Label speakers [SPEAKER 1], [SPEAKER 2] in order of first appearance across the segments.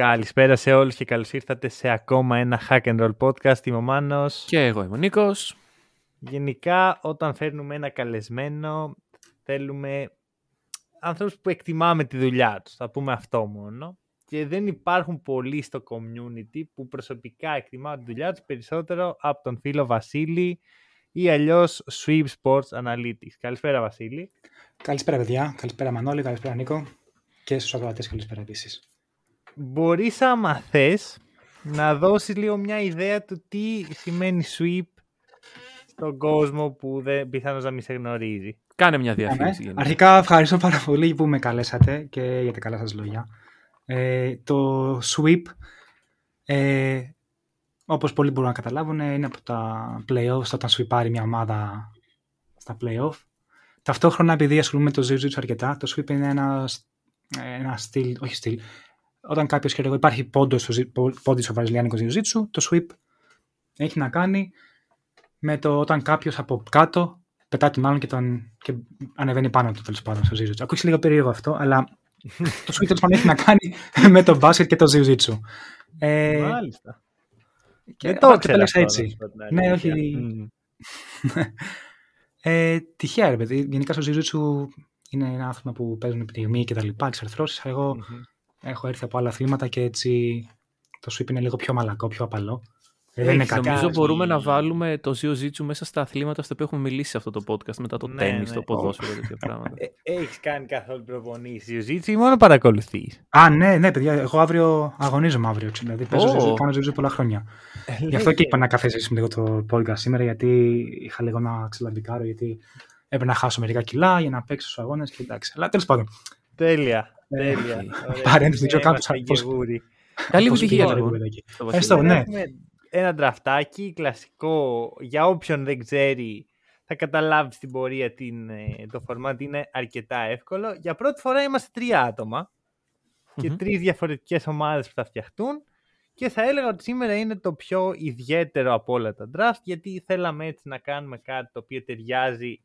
[SPEAKER 1] Καλησπέρα σε όλους και καλώς ήρθατε σε ακόμα ένα Hack and Roll podcast. Είμαι ο Μάνος.
[SPEAKER 2] Και εγώ είμαι ο Νίκος.
[SPEAKER 1] Γενικά όταν φέρνουμε ένα καλεσμένο θέλουμε ανθρώπους που εκτιμάμε τη δουλειά τους. Θα πούμε αυτό μόνο. Και δεν υπάρχουν πολλοί στο community που προσωπικά εκτιμάω τη δουλειά τους περισσότερο από τον φίλο Βασίλη ή αλλιώς Sweep Sports Analytics. Καλησπέρα Βασίλη.
[SPEAKER 3] Καλησπέρα, παιδιά. Καλησπέρα, Μανώλη. Καλησπέρα, Νίκο. Και στους ακροατές, καλησπέρα επίσης.
[SPEAKER 1] Μπορείς άμα θες να δώσεις λίγο μια ιδέα του τι σημαίνει sweep στον κόσμο που δεν, πιθανώς να μην σε γνωρίζει.
[SPEAKER 2] Κάνε μια διαφήμιση.
[SPEAKER 3] Ναι. Αρχικά, ευχαριστώ πάρα πολύ που με καλέσατε και για τα καλά σας λόγια. Ε, το sweep, ε, όπως πολλοί μπορούν να καταλάβουν, είναι από τα play-offs όταν sweepάρει μια ομάδα στα play-off. Ταυτόχρονα, επειδή ασχολούμαι με το Jiu-Jitsu αρκετά, το sweep είναι ένα, ένα στυλ, όχι στυλ, όταν κάποιος ξέρω εγώ, υπάρχει πόντος στο, πόντο στο βραζιλιάνικο Jiu-Jitsu, το sweep έχει να κάνει με το όταν κάποιος από κάτω πετάει τον άλλον και, τον, και ανεβαίνει πάνω του τέλος πάντων στο Jiu-Jitsu. Ακούγεται λίγο περίεργο αυτό, αλλά το sweep τέλος πάντων έχει να κάνει με το μπάσκετ και το Jiu-Jitsu.
[SPEAKER 1] Ε, Μάλιστα.
[SPEAKER 3] Και δεν το ξέρω έτσι. Ναι, όχι. ε, τυχαία, ρε παιδί. Γενικά στο Jiu-Jitsu είναι ένα άθλημα που παίζουν πνιγμοί και τα λοιπά, εξαρθρώσεις. Εγώ mm-hmm. Έχω έρθει από άλλα αθλήματα και έτσι το sweep είναι λίγο πιο μαλακό, πιο απαλό.
[SPEAKER 2] Ε, δεν είναι νομίζω μπορούμε να βάλουμε το Jiu-Jitsu μέσα στα αθλήματα στα οποία έχουμε μιλήσει σε αυτό το podcast μετά το ναι, τέννις, ναι. το ποδόσφαιρο τέτοια πράγματα.
[SPEAKER 1] Ε, Έχεις κάνει καθόλου προπονήσεις Jiu-Jitsu ή μόνο παρακολουθείς.
[SPEAKER 3] Α, ναι, ναι, παιδιά. Εγώ αύριο αγωνίζομαι αύριο. Δηλαδή παίζω oh. κάνω Jiu-Jitsu πολλά χρόνια. Ε, Γι' αυτό και είπα να καθίσουμε λίγο το podcast σήμερα, γιατί είχα λίγο να ξελαμπικάρω, γιατί έπρεπε να χάσω μερικά κιλά για να παίξω στους αγώνες και εντάξει. Αλλά τέλος πάντων.
[SPEAKER 1] Τέλεια. Τέλεια.
[SPEAKER 3] Παρένθεση, δεν ξέρω
[SPEAKER 2] Καλή επιτυχία,
[SPEAKER 3] λοιπόν. Ευχαριστώ, ναι.
[SPEAKER 1] Ένα τραφτάκι κλασικό για όποιον δεν ξέρει θα καταλάβει στην πορεία την, ε, το format. Είναι αρκετά εύκολο. Για πρώτη φορά είμαστε τρία άτομα και τρεις διαφορετικές ομάδες που θα φτιαχτούν. Και θα έλεγα ότι σήμερα είναι το πιο ιδιαίτερο από όλα τα draft γιατί θέλαμε έτσι να κάνουμε κάτι το οποίο ταιριάζει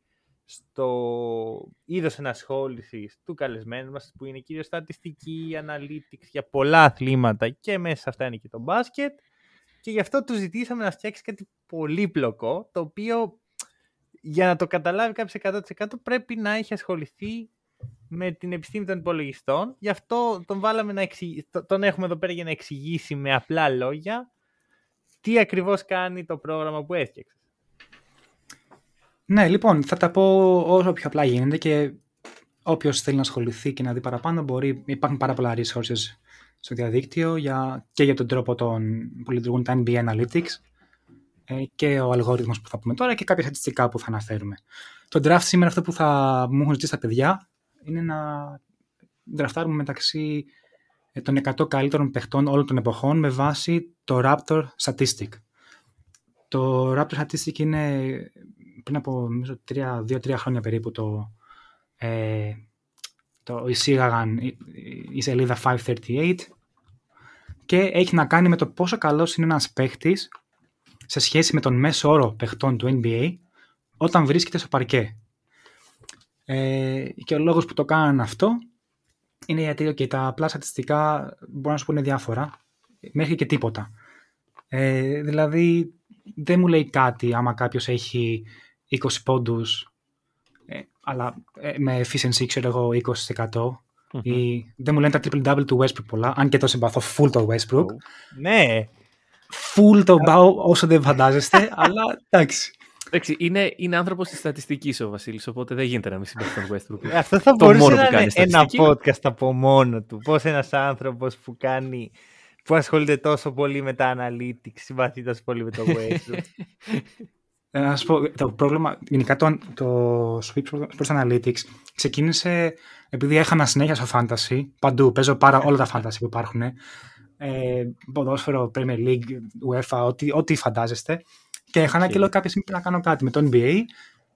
[SPEAKER 1] στο είδο ενασχόληση του καλεσμένου μας που είναι κυρίως στατιστική, analytics για πολλά αθλήματα και μέσα σε αυτά είναι και το μπάσκετ και γι' αυτό τους ζητήσαμε να φτιάξει κάτι πολύπλοκο, το οποίο για να το καταλάβει κάποιος 100% πρέπει να έχει ασχοληθεί με την επιστήμη των υπολογιστών. Γι' αυτό τον, βάλαμε να τον έχουμε εδώ πέρα για να εξηγήσει με απλά λόγια τι ακριβώς κάνει το πρόγραμμα που έφτιαξε.
[SPEAKER 3] Ναι, λοιπόν, θα τα πω όσο πιο απλά γίνεται και όποιος θέλει να ασχοληθεί και να δει παραπάνω μπορεί. Υπάρχουν πάρα πολλά resources στο διαδίκτυο για, και για τον τρόπο τον, που λειτουργούν τα NBA Analytics ε, και ο αλγόριθμος που θα πούμε τώρα και κάποια στατιστικά που θα αναφέρουμε. Το draft σήμερα αυτό που θα μου έχουν ζητήσει τα παιδιά είναι να δραφτάρουμε μεταξύ ε, των 100 καλύτερων παιχτών όλων των εποχών με βάση το Raptor Statistic. Το Raptor Statistic είναι πριν από 2-3 χρόνια περίπου το, ε, το εισήγαγαν η σελίδα 538 και έχει να κάνει με το πόσο καλός είναι ένας παίχτης σε σχέση με τον μέσο όρο παιχτών του NBA όταν βρίσκεται στο παρκέ. Ε, και ο λόγος που το κάνουν αυτό είναι γιατί okay, τα απλά στατιστικά μπορούν να σου πούνε διάφορα μέχρι και τίποτα. Ε, δηλαδή δεν μου λέει κάτι άμα κάποιος έχει 20 πόντους ε, αλλά ε, με efficiency ξέρω εγώ 20% ή δεν μου λένε τα triple-double του Westbrook πολλά, αν και το συμπαθώ full το Westbrook.
[SPEAKER 1] Ναι.
[SPEAKER 3] Full το πάω όσο δεν φαντάζεστε, αλλά εντάξει.
[SPEAKER 2] Εντάξει, είναι, είναι άνθρωπος της στατιστικής ο Βασίλης, οπότε δεν γίνεται να μην συμπαθεί τον Westbrook.
[SPEAKER 1] Ε, αυτό θα μπορούσε να είναι ένα podcast από μόνο του. Πώς ένας άνθρωπος που κάνει. που ασχολείται τόσο πολύ με τα analytics, συμπαθεί τόσο πολύ με το Westbrook.
[SPEAKER 3] Ε, να σας πω, το πρόβλημα, γενικά το, το Switch προς Analytics ξεκίνησε επειδή έχανα συνέχεια στο fantasy, παντού, παίζω πάρα όλα τα fantasy που υπάρχουν, ε, ποδόσφαιρο, Premier League, UEFA, ό,τι, ό,τι φαντάζεστε. Και είχα και λέω κάποια στιγμή να κάνω κάτι με το NBA.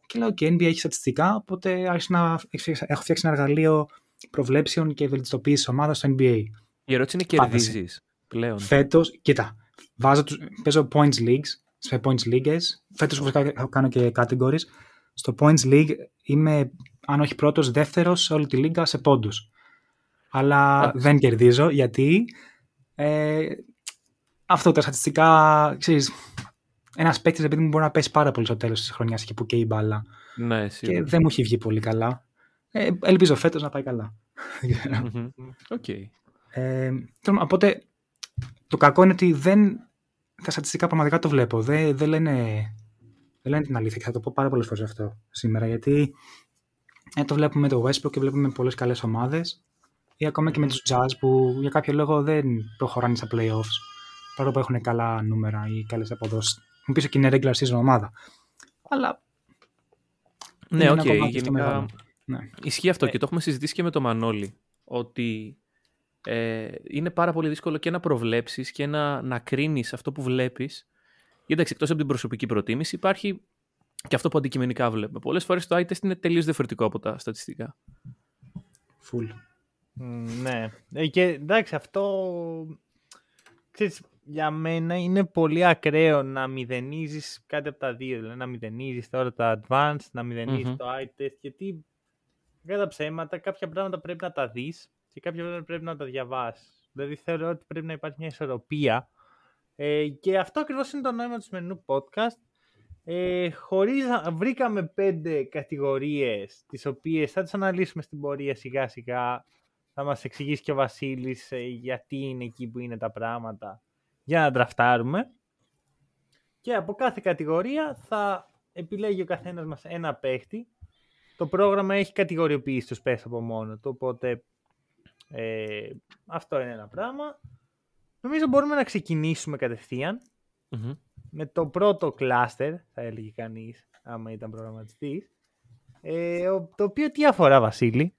[SPEAKER 3] Και λέω: και NBA έχει στατιστικά, οπότε άρχισα να έχω φτιάξει ένα εργαλείο προβλέψεων και βελτιστοποίησης ομάδας στο NBA.
[SPEAKER 2] Η ερώτηση είναι κερδίζεις πλέον.
[SPEAKER 3] Φέτος, κοίτα, βάζω τους, παίζω points leagues, σε points leagues. Φέτος έχω κάνω και categories. Στο points league είμαι, αν όχι πρώτος, δεύτερος σε όλη τη λίγα σε πόντους. Αλλά δεν κερδίζω γιατί ε, αυτό τα στατιστικά, ξέρεις, ένας παίκτης επειδή μου μπορεί να πέσει πάρα πολύ στο τέλος της χρονιάς και που καίει η μπάλα.
[SPEAKER 2] Ναι,
[SPEAKER 3] και δεν μου έχει βγει πολύ καλά. Ε, ελπίζω φέτος να πάει καλά.
[SPEAKER 2] Okay.
[SPEAKER 3] Ε, οπότε το κακό είναι ότι δεν. Τα στατιστικά πραγματικά το βλέπω. Δεν, δεν, λένε, δεν λένε την αλήθεια και θα το πω πάρα πολλές φορές αυτό σήμερα. Γιατί ε, το βλέπουμε με το Westbrook και βλέπουμε πολλές καλές ομάδες ή ακόμα και με τους Jazz που για κάποιο λόγο δεν προχωράνε στα playoffs παρόλο που έχουν καλά νούμερα ή καλές αποδόσεις. Μου πεις και είναι regular season ομάδα. Αλλά.
[SPEAKER 2] Ναι, OK. Okay, γενικά. Ναι. Ισχύει αυτό ε... και το έχουμε συζητήσει και με το Μανώλη. Ότι ε, είναι πάρα πολύ δύσκολο και να προβλέψεις και να, να κρίνεις αυτό που βλέπεις. Εντάξει, εκτός από την προσωπική προτίμηση, υπάρχει και αυτό που αντικειμενικά βλέπουμε. Πολλές φορές το eye test είναι τελείως διαφορετικό από τα στατιστικά.
[SPEAKER 3] Full.
[SPEAKER 1] ναι. Ε, και εντάξει, αυτό. Ξέρεις, για μένα είναι πολύ ακραίο να μηδενίζεις κάτι από τα δύο. Δηλαδή να μηδενίζεις τώρα το advanced, να μηδενίζεις το eye test. Γιατί κατά ψέματα κάποια πράγματα πρέπει να τα δεις και κάποια πράγματα πρέπει να τα διαβάσεις. Δηλαδή θεωρώ ότι πρέπει να υπάρχει μια ισορροπία. Ε, και αυτό ακριβώς είναι το νόημα του σημερινού podcast. Ε, χωρίς, βρήκαμε πέντε κατηγορίες τις οποίες θα τις αναλύσουμε στην πορεία σιγά σιγά θα μας εξηγήσει και ο Βασίλης ε, γιατί είναι εκεί που είναι τα πράγματα για να τραφτάρουμε και από κάθε κατηγορία θα επιλέγει ο καθένας μας ένα παίχτη το πρόγραμμα έχει κατηγοριοποιήσει τους παίχτες από μόνο του οπότε ε, αυτό είναι ένα πράγμα νομίζω μπορούμε να ξεκινήσουμε με το πρώτο κλάστερ θα έλεγε κανείς άμα ήταν προγραμματιστής ε, το οποίο τι αφορά Βασίλη;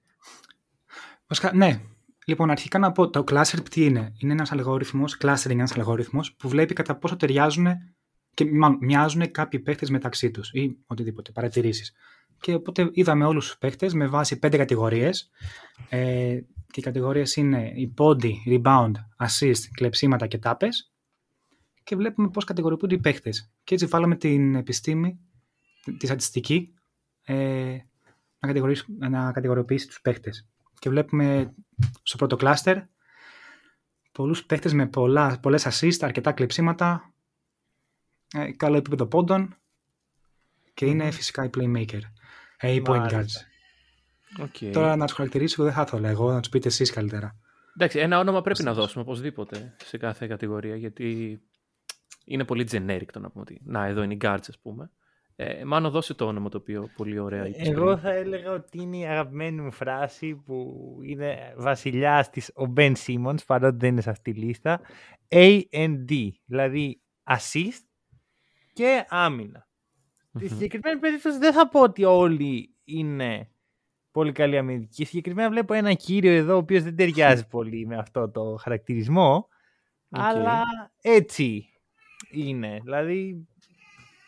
[SPEAKER 3] Βασικά, ναι. Λοιπόν, αρχικά να πω, το cluster τι είναι. Είναι ένας αλγόριθμος, clustering ένας αλγόριθμος που βλέπει κατά πόσο ταιριάζουν και μοιάζουν κάποιοι παίχτες μεταξύ τους ή οτιδήποτε, παρατηρήσεις. Και οπότε είδαμε όλους τους παίχτες με βάση πέντε κατηγορίες ε, και οι κατηγορίες είναι η body, rebound, assist, κλεψίματα και τάπες και βλέπουμε πώς κατηγοριοποιούνται οι παίχτες. Και έτσι βάλαμε την επιστήμη, τη στατιστική, ε, να, να κατηγοριοποιήσει τους παίχτες και βλέπουμε στο πρώτο κλάστερ πολλούς παίχτες με πολλά, πολλές assist, αρκετά κλεψίματα, ε, καλό επίπεδο πόντων και είναι φυσικά οι playmaker, ε, οι point guards. Okay. Τώρα να τους χαρακτηρίσω δεν θα ήθελα εγώ, να τους πείτε εσείς καλύτερα.
[SPEAKER 2] Εντάξει, ένα όνομα πρέπει να δώσουμε οπωσδήποτε σε κάθε κατηγορία γιατί είναι πολύ generic το να πούμε ότι να εδώ είναι οι guards ας πούμε. Ε, Μάνο, δώσε το όνομα το οποίο πολύ ωραία είπες.
[SPEAKER 1] Εγώ θα έλεγα ότι είναι η αγαπημένη μου φράση που είναι βασιλιάς της ο Μπεν Simmons, παρότι δεν είναι σε αυτή τη λίστα. A&D, δηλαδή assist και άμυνα. Στη συγκεκριμένη περίπτωση δεν θα πω ότι όλοι είναι πολύ καλή αμυντική. Συγκεκριμένα βλέπω ένα κύριο εδώ ο οποίος δεν ταιριάζει πολύ με αυτό το χαρακτηρισμό. Αλλά έτσι είναι. Δηλαδή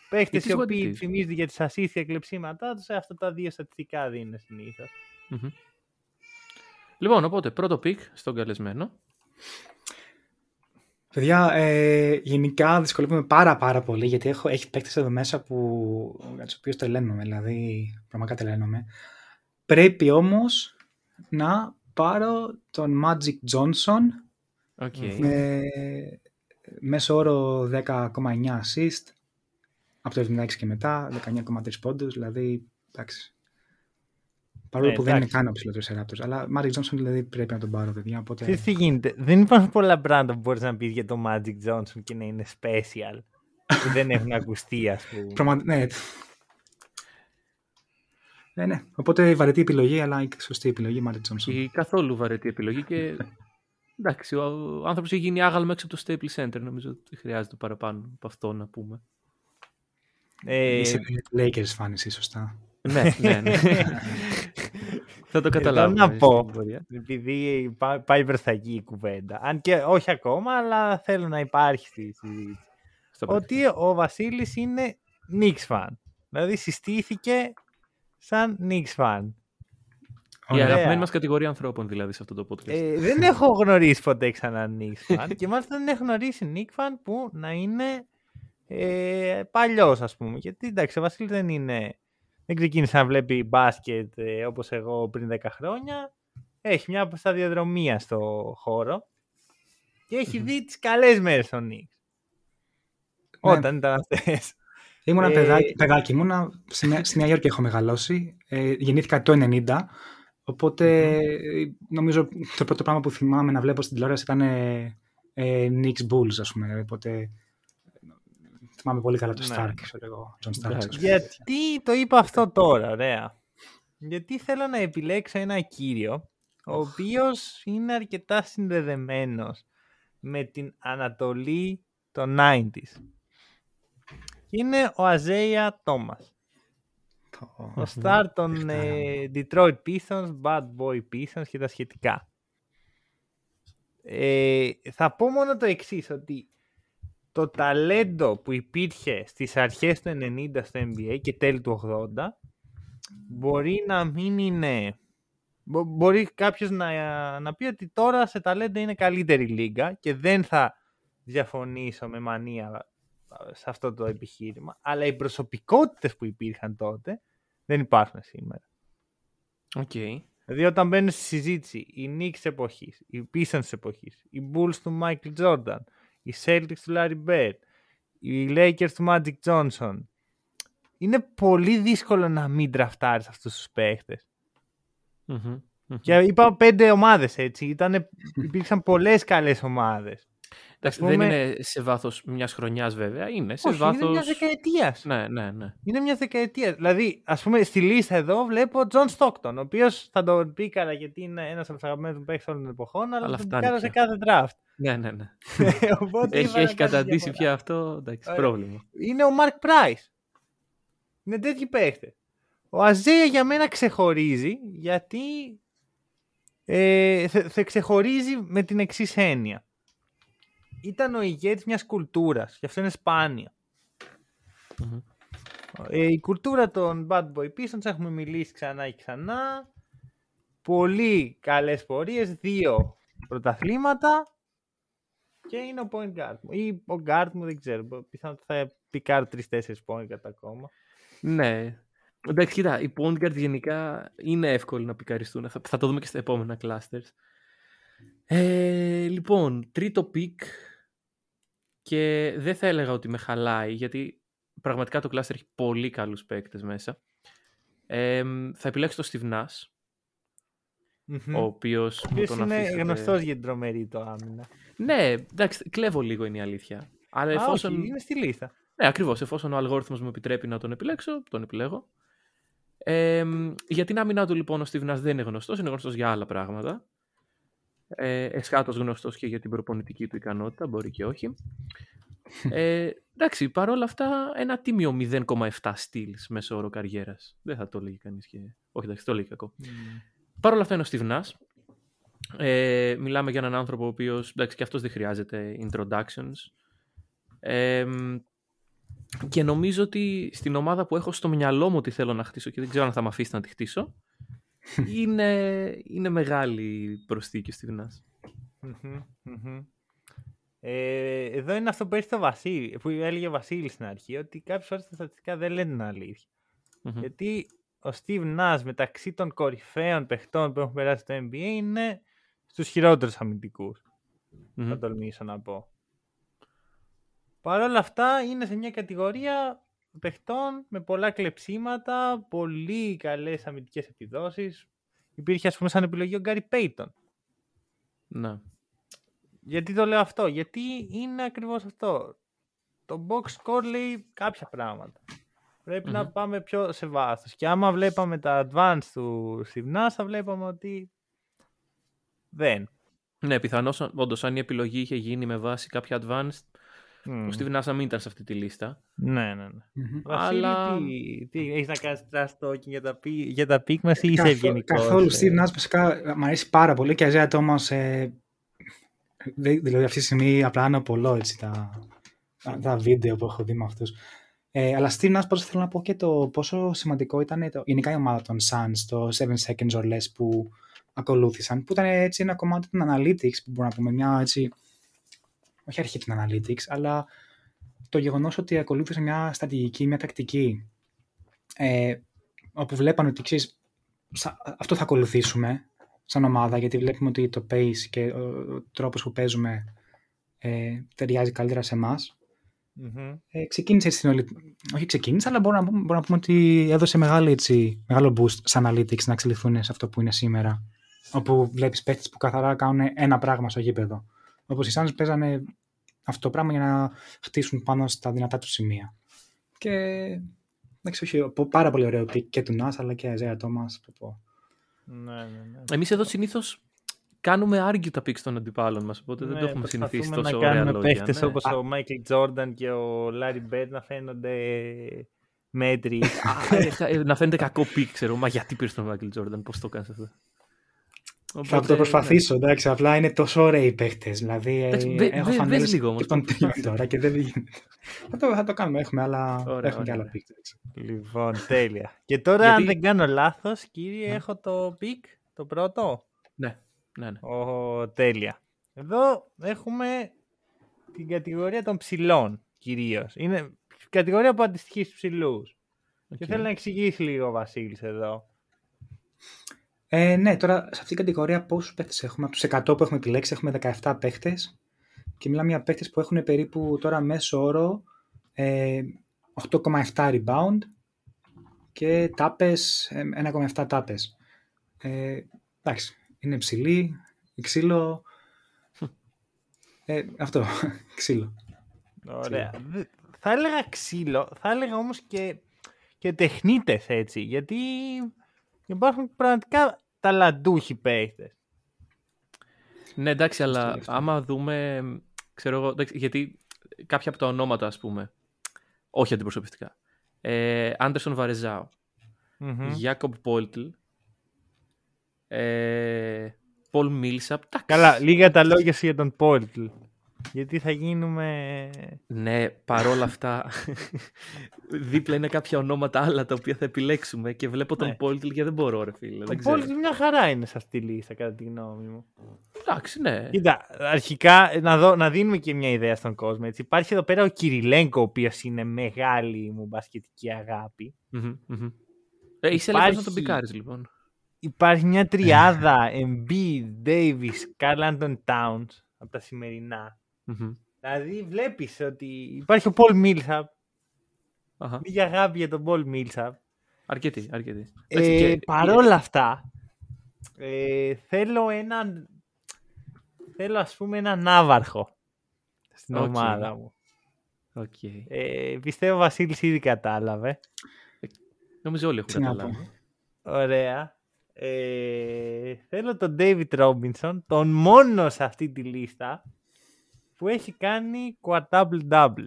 [SPEAKER 1] Παίχτες οι οποίοι θυμίζονται για τις ασύθια κλεψίματά τους, αυτά τα δύο στατιστικά δίνουν συνήθως. Mm-hmm.
[SPEAKER 2] Λοιπόν, οπότε πρώτο pick στον καλεσμένο.
[SPEAKER 3] Παιδιά, ε, γενικά δυσκολεύομαι πάρα πάρα πολύ γιατί έχω, έχει παίκτες εδώ μέσα που, για τους οποίους τρελαίνομαι, δηλαδή πραγματικά τρελαίνομαι. Πρέπει όμως να πάρω τον Magic Johnson okay. με μέσο όρο 10,9 assist, από το 76 και μετά, 19,3 πόντους, δηλαδή εντάξει. Παρόλο ε, που δεν είναι καν ο ψηλότερος Ράπτο. Αλλά Magic Johnson δηλαδή πρέπει να τον πάρω, παιδιά. Οπότε...
[SPEAKER 1] Τι, τι γίνεται; Δεν υπάρχουν πολλά πράγματα που μπορείς να πεις για το Magic Johnson και να είναι special. που δεν έχουν ακουστεί, ας πούμε.
[SPEAKER 3] Πραγμα... Ναι. Ναι, ναι. Οπότε βαρετή επιλογή, αλλά η σωστή επιλογή Magic Johnson.
[SPEAKER 2] Η καθόλου βαρετή επιλογή και. Εντάξει, ο άνθρωπος έχει γίνει άγαλμα έξω από το Staples Center. Νομίζω ότι χρειάζεται παραπάνω από αυτό να πούμε.
[SPEAKER 3] Ε... Είσαι Lakers fan εσύ, σωστά.
[SPEAKER 2] ναι, ναι, ναι. Θα το καταλάβω.
[SPEAKER 1] να πω, επειδή πάει προς τα εκεί η κουβέντα. Αν και όχι ακόμα, αλλά θέλω να υπάρχει στη συζήτηση. Ότι ο Βασίλης είναι Knicks fan. Δηλαδή συστήθηκε σαν Knicks fan.
[SPEAKER 2] Η αγαπημένη μας κατηγορία ανθρώπων δηλαδή σε αυτό το podcast.
[SPEAKER 1] Ε, δεν έχω γνωρίσει ποτέ ξανά Knicks fan και μάλιστα δεν έχω γνωρίσει Knicks fan που να είναι ε, παλιός, ας πούμε. Γιατί εντάξει, ο Βασίλης δεν είναι. Δεν ξεκίνησε να βλέπει μπάσκετ ε, όπως εγώ πριν 10 χρόνια. Έχει μια σταδιοδρομία στο χώρο και έχει δει τις καλές μέρες των Knicks. Ναι. Όταν ήταν αυτές.
[SPEAKER 3] Ήμουν ε... παιδάκι, παιδάκι, ήμουνα στη Νέα Υόρκη έχω μεγαλώσει. Ε, γεννήθηκα το 90. Οπότε νομίζω το πρώτο πράγμα που θυμάμαι να βλέπω στην τηλεόραση ήταν ε, ε, Knicks Bulls, ας πούμε. Οπότε θυμάμαι πολύ καλά το ναι. Stark, ξέρω εγώ, John Stark.
[SPEAKER 1] Γιατί το είπα αυτό τώρα, ωραία. Γιατί θέλω να επιλέξω ένα κύριο, ο οποίος είναι αρκετά συνδεδεμένος με την Ανατολή των 90s. Είναι ο Αζέια Τόμας. Ο star των ε, Detroit Pistons, Bad Boy Pistons και τα σχετικά. Ε, θα πω μόνο το εξής ότι το ταλέντο που υπήρχε στις αρχές του 90 στο NBA και τέλη του 80 μπορεί να μην είναι... Μπορεί κάποιος να, να πει ότι τώρα σε ταλέντο είναι καλύτερη λίγα και δεν θα διαφωνήσω με μανία σε αυτό το επιχείρημα, αλλά οι προσωπικότητες που υπήρχαν τότε δεν υπάρχουν σήμερα.
[SPEAKER 2] Okay.
[SPEAKER 1] Δηλαδή όταν μπαίνουν στη συζήτηση οι Knicks εποχής, οι Pistons εποχής, οι Bulls του Michael Jordan, οι Celtics του Larry Bird, οι Lakers του Magic Johnson, είναι πολύ δύσκολο να μην τραφτάρεις αυτούς τους παιχτες Και είπα πέντε ομάδες έτσι. Ήτανε, υπήρξαν πολλές καλές ομάδες.
[SPEAKER 2] Εντάξει, πούμε... δεν είναι σε βάθος μιας χρονιάς, βέβαια. Είναι σε βάθο. Είναι
[SPEAKER 1] μια δεκαετίας.
[SPEAKER 2] Ναι, ναι, ναι.
[SPEAKER 1] Είναι μια δεκαετία. Δηλαδή, ας πούμε, στη λίστα εδώ βλέπω Τζον Στόκτον, ο οποίος θα τον πίκαρα γιατί είναι ένας από τους αγαπημένους μου παίχτες όλων των εποχών, αλλά, αλλά θα τον πίκαρα σε κάθε draft.
[SPEAKER 2] Ναι, ναι, ναι. έχει έχει καταντήσει πια αυτό. Εντάξει, πρόβλημα.
[SPEAKER 1] Είναι ο Μαρκ Πράις. Είναι τέτοιοι παίχτες. Ο Αϊζέια για μένα ξεχωρίζει γιατί ε, θε, ξεχωρίζει με την εξής έννοια ήταν ο ηγέτης μιας κουλτούρας και αυτό είναι Ε, η κουλτούρα των Bad Boy Pistons έχουμε μιλήσει ξανά και ξανά. Πολύ καλές πορείες, δύο πρωταθλήματα και είναι ο point guard μου. Ή ο guard μου δεν ξέρω, πιθανόν θα πικάρω τρεις-τέσσερις point guard ακόμα.
[SPEAKER 2] Ναι. Εντάξει, κοίτα, οι point guard γενικά είναι εύκολοι να πικαριστούν. Θα, θα το δούμε και στα επόμενα clusters. Ε, λοιπόν, τρίτο pick και δεν θα έλεγα ότι με χαλάει, γιατί πραγματικά το κλάστερ έχει πολύ καλούς παίκτες μέσα. Ε, θα επιλέξω το Steve Nash, ο οποίος
[SPEAKER 1] μου τον είναι αφήσετε... γνωστός για την τρομερή το άμυνα;
[SPEAKER 2] Ναι, εντάξει, κλέβω λίγο είναι η αλήθεια. Αλλά εφόσον...
[SPEAKER 1] όχι, είναι στη λίστα.
[SPEAKER 2] Ναι, ακριβώς. Εφόσον ο αλγόριθμος μου επιτρέπει να τον επιλέξω, τον επιλέγω. Ε, για την άμυνά του λοιπόν ο Steve Nash δεν είναι γνωστός, είναι γνωστός για άλλα πράγματα. Ε, εσχάτως γνωστός και για την προπονητική του ικανότητα, μπορεί και όχι. Ε, εντάξει, παρόλα αυτά ένα τίμιο 0,7 στυλ μέσω όρο καριέρας. Δεν θα το έλεγε κανείς και. Όχι, εντάξει, το έλεγε κακό. Mm. Παρ' όλα αυτά είναι ο Steve Ε, μιλάμε για έναν άνθρωπο ο οποίος και αυτός δεν χρειάζεται introductions. Ε, και νομίζω ότι στην ομάδα που έχω στο μυαλό μου ότι θέλω να χτίσω και δεν ξέρω αν θα με αφήσει να τη χτίσω, είναι, είναι μεγάλη προσθήκη στη γνάση.
[SPEAKER 1] Ε, εδώ είναι αυτό που έρχεται ο Βασίλη, που έλεγε ο Βασίλης στην αρχή, ότι κάποιες φορές τα στατιστικά δεν λένε την αληθεια Γιατί ο Steve Nash μεταξύ των κορυφαίων παιχτών που έχουν περάσει στο NBA είναι στους χειρότερους αμυντικούς. Mm-hmm. Θα τολμήσω να πω. Παρ' όλα αυτά είναι σε μια κατηγορία παιχτών με πολλά κλεψίματα, πολύ καλές αμυντικές επιδόσεις. Υπήρχε ας πούμε σαν επιλογή ο Γκάρι Πέιτον.
[SPEAKER 2] Ναι.
[SPEAKER 1] Γιατί το λέω αυτό, γιατί είναι ακριβώς αυτό. Το box score λέει κάποια πράγματα. να πάμε πιο σε βάθος. Και άμα βλέπαμε τα advanced του Σιμνά, θα βλέπαμε ότι δεν.
[SPEAKER 2] Ναι, πιθανώς όντως αν η επιλογή είχε γίνει με βάση κάποια advanced, Mm. Ο Steve Nash μην ήταν σε αυτή τη λίστα.
[SPEAKER 1] Ναι, ναι, ναι. Mm-hmm. Αλλά... τι, τι έχεις να κάνεις trash talking για τα, για τα πικ μας ή είσαι ευγενικός.
[SPEAKER 3] Καθόλου. Ε... Steve Nash βασικά μου αρέσει πάρα πολύ και Αζέα Thomas ε, δηλαδή αυτή τη στιγμή απλά είναι πολλό έτσι τα, τα βίντεο που έχω δει με αυτούς. Ε, αλλά Steve Nash θέλω να πω και το πόσο σημαντικό ήταν το, γενικά η ομάδα των Suns, το 7 seconds or less που ακολούθησαν, που ήταν έτσι ένα κομμάτι των analytics, που μπορούμε να πούμε μια έτσι, όχι αρχή των analytics, αλλά το γεγονός ότι ακολούθησαν μια στρατηγική, μια τακτική, ε, όπου βλέπαν ότι ξέρεις, αυτό θα ακολουθήσουμε σαν ομάδα, γιατί βλέπουμε ότι το pace και ο, ο τρόπος που παίζουμε ε, ταιριάζει καλύτερα σε εμάς. Mm-hmm. Ε, ξεκίνησε στην όλη... Όχι ξεκίνησε, αλλά μπορούμε να, μπορούμε να πούμε ότι έδωσε μεγάλο, έτσι, μεγάλο boost σε analytics να εξελιχθούν σε αυτό που είναι σήμερα. Όπου βλέπεις παίχτε που καθαρά κάνουν ένα πράγμα στο γήπεδο. Όπως οι Suns παίζανε αυτό το πράγμα για να χτίσουν πάνω στα δυνατά τους σημεία. Και εντάξει, όχι, πάρα πολύ ωραίο και του Νάς αλλά και Αζέα Τόμα.
[SPEAKER 2] Ναι, ναι, ναι. Εμείς εδώ συνήθως κάνουμε argue τα picks των αντιπάλων μας. Οπότε ναι, δεν το έχουμε συνηθίσει τόσο ωραία
[SPEAKER 1] λόγια. Να κάνουμε παίχτες ναι. όπως ο Μάικλ Τζόρνταν και ο Λάρι Μπερντ να φαίνονται μέτριοι.
[SPEAKER 2] Ε, να φαίνεται κακό pick, ξέρω. Μα γιατί πήρε τον Μάικλ Τζόρνταν, πώς το κάνεις αυτό;
[SPEAKER 3] Οπότε, θα το προσπαθήσω, ναι. εντάξει, απλά είναι τόσο ωραίοι οι παίχτες. Δηλαδή, εντάξει,
[SPEAKER 2] ε, έχω φανέλες λίγο όμως.
[SPEAKER 3] τον τώρα και δεν γίνεται. θα, το, θα το κάνουμε, έχουμε, άλλα, ωραία, έχουμε και άλλα picks.
[SPEAKER 1] Λοιπόν, τέλεια. Και τώρα, Γιατί... αν δεν κάνω λάθος, κύριε, ναι. έχω το pick, το πρώτο.
[SPEAKER 2] Ναι, ναι, ναι.
[SPEAKER 1] Ο, τέλεια. Εδώ έχουμε την κατηγορία των ψηλών, κυρίως. Είναι κατηγορία που αντιστοιχείς στους ψηλούς. Okay. Και θέλω να εξηγήσεις λίγο ο Βασίλης εδώ.
[SPEAKER 3] Ε, ναι, τώρα σε αυτήν την κατηγορία πόσους παίχτες έχουμε; Από τους 100 που έχουμε επιλέξει, έχουμε 17 παίχτες. Και μιλάμε για παίχτες που έχουν περίπου τώρα μέσο όρο ε, 8,7 rebound και τάπες, 1,7 τάπες. Ε, εντάξει, είναι ψηλή, ξύλο. Ε, αυτό, ξύλο.
[SPEAKER 1] Ωραία. Θα έλεγα ξύλο, θα έλεγα όμως και, και τεχνίτες έτσι, γιατί υπάρχουν πραγματικά ταλαντούχοι παίχτες.
[SPEAKER 2] Ναι, εντάξει, αλλά άμα δούμε, ξέρω εγώ, γιατί κάποια από τα ονόματα, ας πούμε, όχι αντιπροσωπευτικά. Ε, Άντερσον Βαρεζάου, Γιάκομπ Πόλτλ, Πολ Μίλσαπ.
[SPEAKER 1] Καλά, λίγα τα λόγια για τον Πόλτλ. Γιατί θα γίνουμε...
[SPEAKER 2] Ναι, παρόλα αυτά, δίπλα είναι κάποια ονόματα άλλα τα οποία θα επιλέξουμε και βλέπω τον ναι. Πόλτιλ και δεν μπορώ, ρε φίλε.
[SPEAKER 1] Ο Πόλτιλ μια χαρά είναι σε αυτή τη λίστα, κατά τη γνώμη μου.
[SPEAKER 2] Εντάξει, ναι.
[SPEAKER 1] Κοίτα, αρχικά να, δω, να δίνουμε και μια ιδέα στον κόσμο. Έτσι. Υπάρχει εδώ πέρα ο Κυριλέγκο, ο οποίος είναι μεγάλη μου μπασκετική αγάπη.
[SPEAKER 2] Mm-hmm, Ε, είσαι Υπάρχει... να τον πικάρεις, λοιπόν.
[SPEAKER 1] Υπάρχει μια τριάδα Embiid, Davis, Carl Anton Towns από τα σημερινά Mm-hmm. Δηλαδή βλέπεις ότι υπάρχει ο Πολ Μίλσαπ. Uh-huh. Λίγη αγάπη για τον Πολ Μίλσαπ.
[SPEAKER 2] Αρκετή, αρκετή.
[SPEAKER 1] Ε, και... Παρόλα αυτά, ε, θέλω έναν θέλω ας πούμε έναν ναύαρχο στην okay. ομάδα μου.
[SPEAKER 2] Okay.
[SPEAKER 1] Ε, πιστεύω ο Βασίλης ήδη κατάλαβε.
[SPEAKER 2] Νομίζω όλοι έχουν καταλάβει.
[SPEAKER 1] Ωραία. Ε, θέλω τον David Robinson, τον μόνο σε αυτή τη λίστα που έχει κάνει quadruple-double.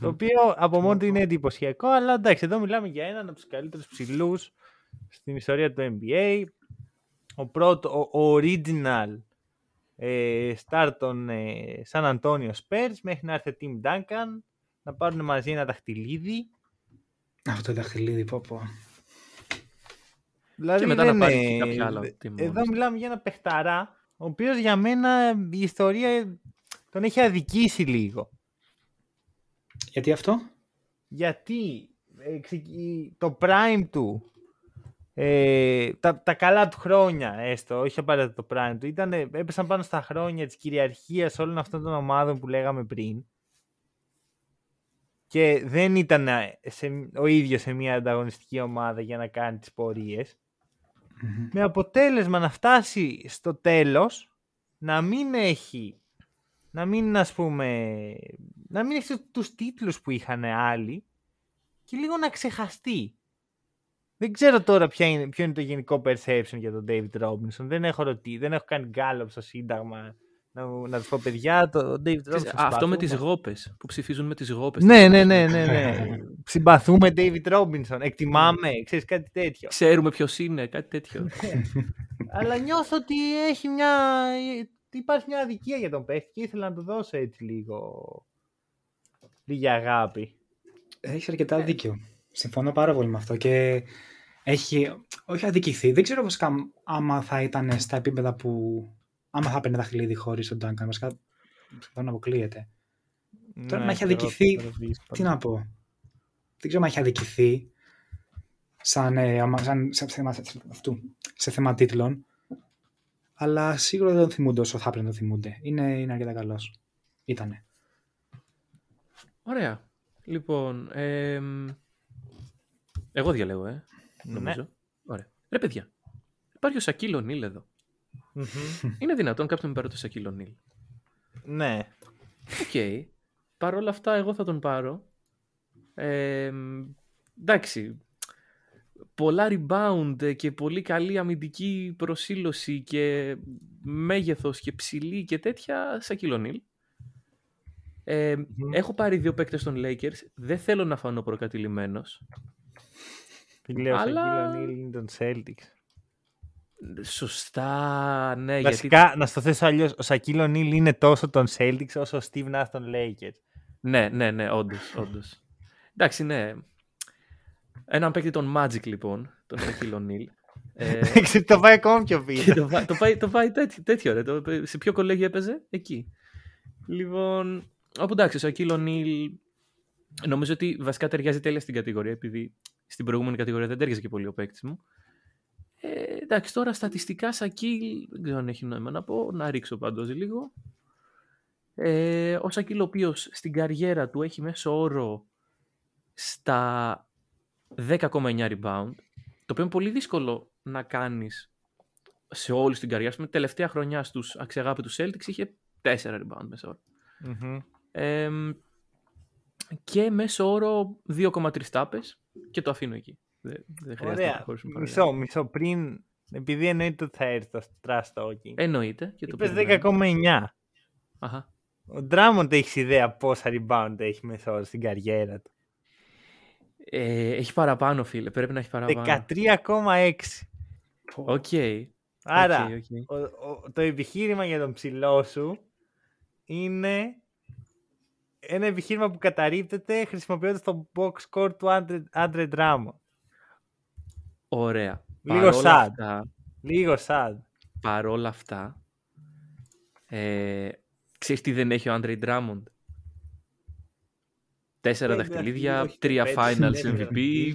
[SPEAKER 1] Το οποίο από μόνο του είναι εντυπωσιακό, αλλά εντάξει, εδώ μιλάμε για έναν από τους καλύτερους ψηλούς στην ιστορία του NBA. Ο πρώτο, ο original ε, star των ε, San Antonio Spurs μέχρι να έρθει ο Tim Duncan να πάρουν μαζί ένα δαχτυλίδι.
[SPEAKER 3] Αυτό το δαχτυλίδι, πω πω.
[SPEAKER 1] Δηλαδή, και μετά να πάρει κάποια άλλα. Εδώ μιλάμε για ένα παιχταρά ο οποίος για μένα η ιστορία τον έχει αδικήσει λίγο.
[SPEAKER 3] Γιατί αυτό;
[SPEAKER 1] Γιατί ε, το prime του, ε, τα, τα καλά του χρόνια έστω, όχι απαραίτητα το prime του, ήταν, έπεσαν πάνω στα χρόνια της κυριαρχίας όλων αυτών των ομάδων που λέγαμε πριν και δεν ήταν σε, ο ίδιος σε μια ανταγωνιστική ομάδα για να κάνει τις πορείες με αποτέλεσμα να φτάσει στο τέλος να μην έχει να μην ας πούμε να μην έχει τους τίτλους που είχαν άλλοι και λίγο να ξεχαστεί. Δεν ξέρω τώρα ποια είναι, ποιο είναι το γενικό perception για τον David Robinson. Δεν έχω ρωτήσει, δεν έχω κάνει γκάλωπ στο Σύνταγμα να, να τους πω παιδιά, το David Robinson.
[SPEAKER 2] Αυτό με τις γόπε που ψηφίζουν με τις γόπε.
[SPEAKER 1] Ναι, ναι, ναι, ναι, ναι. Συμπαθούμε David Robinson. Εκτιμάμε, ξέρεις κάτι τέτοιο.
[SPEAKER 2] Ξέρουμε ποιος είναι, κάτι τέτοιο.
[SPEAKER 1] Ναι. Αλλά νιώθω ότι έχει μια. Υπάρχει μια αδικία για τον παίχτη και ήθελα να του δώσω έτσι λίγο. λίγη αγάπη.
[SPEAKER 3] Έχεις αρκετά δίκιο. Συμφωνώ πάρα πολύ με αυτό και έχει, όχι αδικηθεί. Δεν ξέρω βασικά άμα θα ήταν στα επίπεδα που άμα θα έπαιρνε δαχτυλίδι χωρίς τον Duncan. Βασικά σχεδόν αποκλείεται. Ναι, Τώρα να έχει αδικηθεί. Τι να πω. Δεν ξέρω αν έχει αδικηθεί σαν, ε, σαν, σε, θέμα, αυτού, σε θέμα τίτλων. Αλλά σίγουρα δεν τον θυμούνται όσο θα έπρεπε να τον θυμούνται. Είναι, είναι αρκετά καλός. Ήτανε.
[SPEAKER 2] Ωραία. Λοιπόν, ε, εγώ διαλέγω, ε, νομίζω. Ναι. Ωραία. Ρε παιδιά, υπάρχει ο Σακίλ Ο'Νίλ εδώ. Είναι δυνατόν κάποιον να πάρει το Σακίλ Ο'Νίλ.
[SPEAKER 1] Ναι.
[SPEAKER 2] OK. Okay. Παρ' όλα αυτά, εγώ θα τον πάρω. Ε, εντάξει. Πολλά rebound και πολύ καλή αμυντική προσήλωση και μέγεθος και ψηλή και τέτοια Σακύλο Νίλ. Ε, Έχω πάρει δύο παίκτες των Lakers. Δεν θέλω να φανώ προκατηλημένος.
[SPEAKER 1] Λέω αλλά... Σακύλο Νίλ είναι των Celtics.
[SPEAKER 2] Σωστά, ναι.
[SPEAKER 1] Βασικά, γιατί... να στο θέσω αλλιώς, ο Σακύλο Νίλ είναι τόσο των Celtics όσο ο Steve Nash των Lakers.
[SPEAKER 2] Ναι, ναι, ναι, όντως. όντως. Εντάξει, ναι. Έναν παίκτη των Magic, λοιπόν, τον Σακύλο Νίλ.
[SPEAKER 1] ε... το πάει ακόμα πιο πίσω.
[SPEAKER 2] το, πάει, το, πάει, το πάει τέτοιο, τέτοιο ρε. Το, σε ποιο κολέγιο έπαιζε; Εκεί. Λοιπόν, όπου εντάξει, ο Σακύλο Νίλ νομίζω ότι βασικά ταιριάζει τέλεια στην κατηγορία, επειδή στην προηγούμενη κατηγορία δεν τέριαζε και πολύ ο παίκτης μου. Ε, εντάξει, τώρα στατιστικά Σακίλ, δεν ξέρω αν έχει νόημα να πω, να ρίξω πάντως λίγο. Ε, ο Σακίλ ο οποίο στην καριέρα του έχει μέσο όρο στα 10,9 rebound, το οποίο είναι πολύ δύσκολο να κάνεις σε όλη την καριέρα. Με τελευταία χρονιά στους αξιαγάπητους Celtics είχε 4 rebound μέσα Ε, και μέσο όρο 2,3 τάπες και το αφήνω εκεί. Δεν, δεν
[SPEAKER 1] Ωραία. Μισό, μισό. Πριν, επειδή εννοείται ότι θα έρθει το trash talking.
[SPEAKER 2] Εννοείται.
[SPEAKER 1] Και το 10,9. Αχα. Ο Ντράμοντ έχεις ιδέα πόσα rebound έχει μέσα στην καριέρα του.
[SPEAKER 2] Ε, έχει παραπάνω, φίλε. Πρέπει να έχει παραπάνω.
[SPEAKER 1] 13,6.
[SPEAKER 2] OK. Okay.
[SPEAKER 1] Άρα, okay, okay. Ο, ο, το επιχείρημα για τον ψηλό σου είναι ένα επιχείρημα που καταρρίπτεται χρησιμοποιώντας το box score του Άντρε Drummond.
[SPEAKER 2] Ωραία.
[SPEAKER 1] Λίγο sad. Λίγο sad.
[SPEAKER 2] Παρόλα αυτά, ε, ξέρεις τι δεν έχει ο Άντρε Ντράμοντ; Τέσσερα δαχτυλίδια, τρία finals MVP.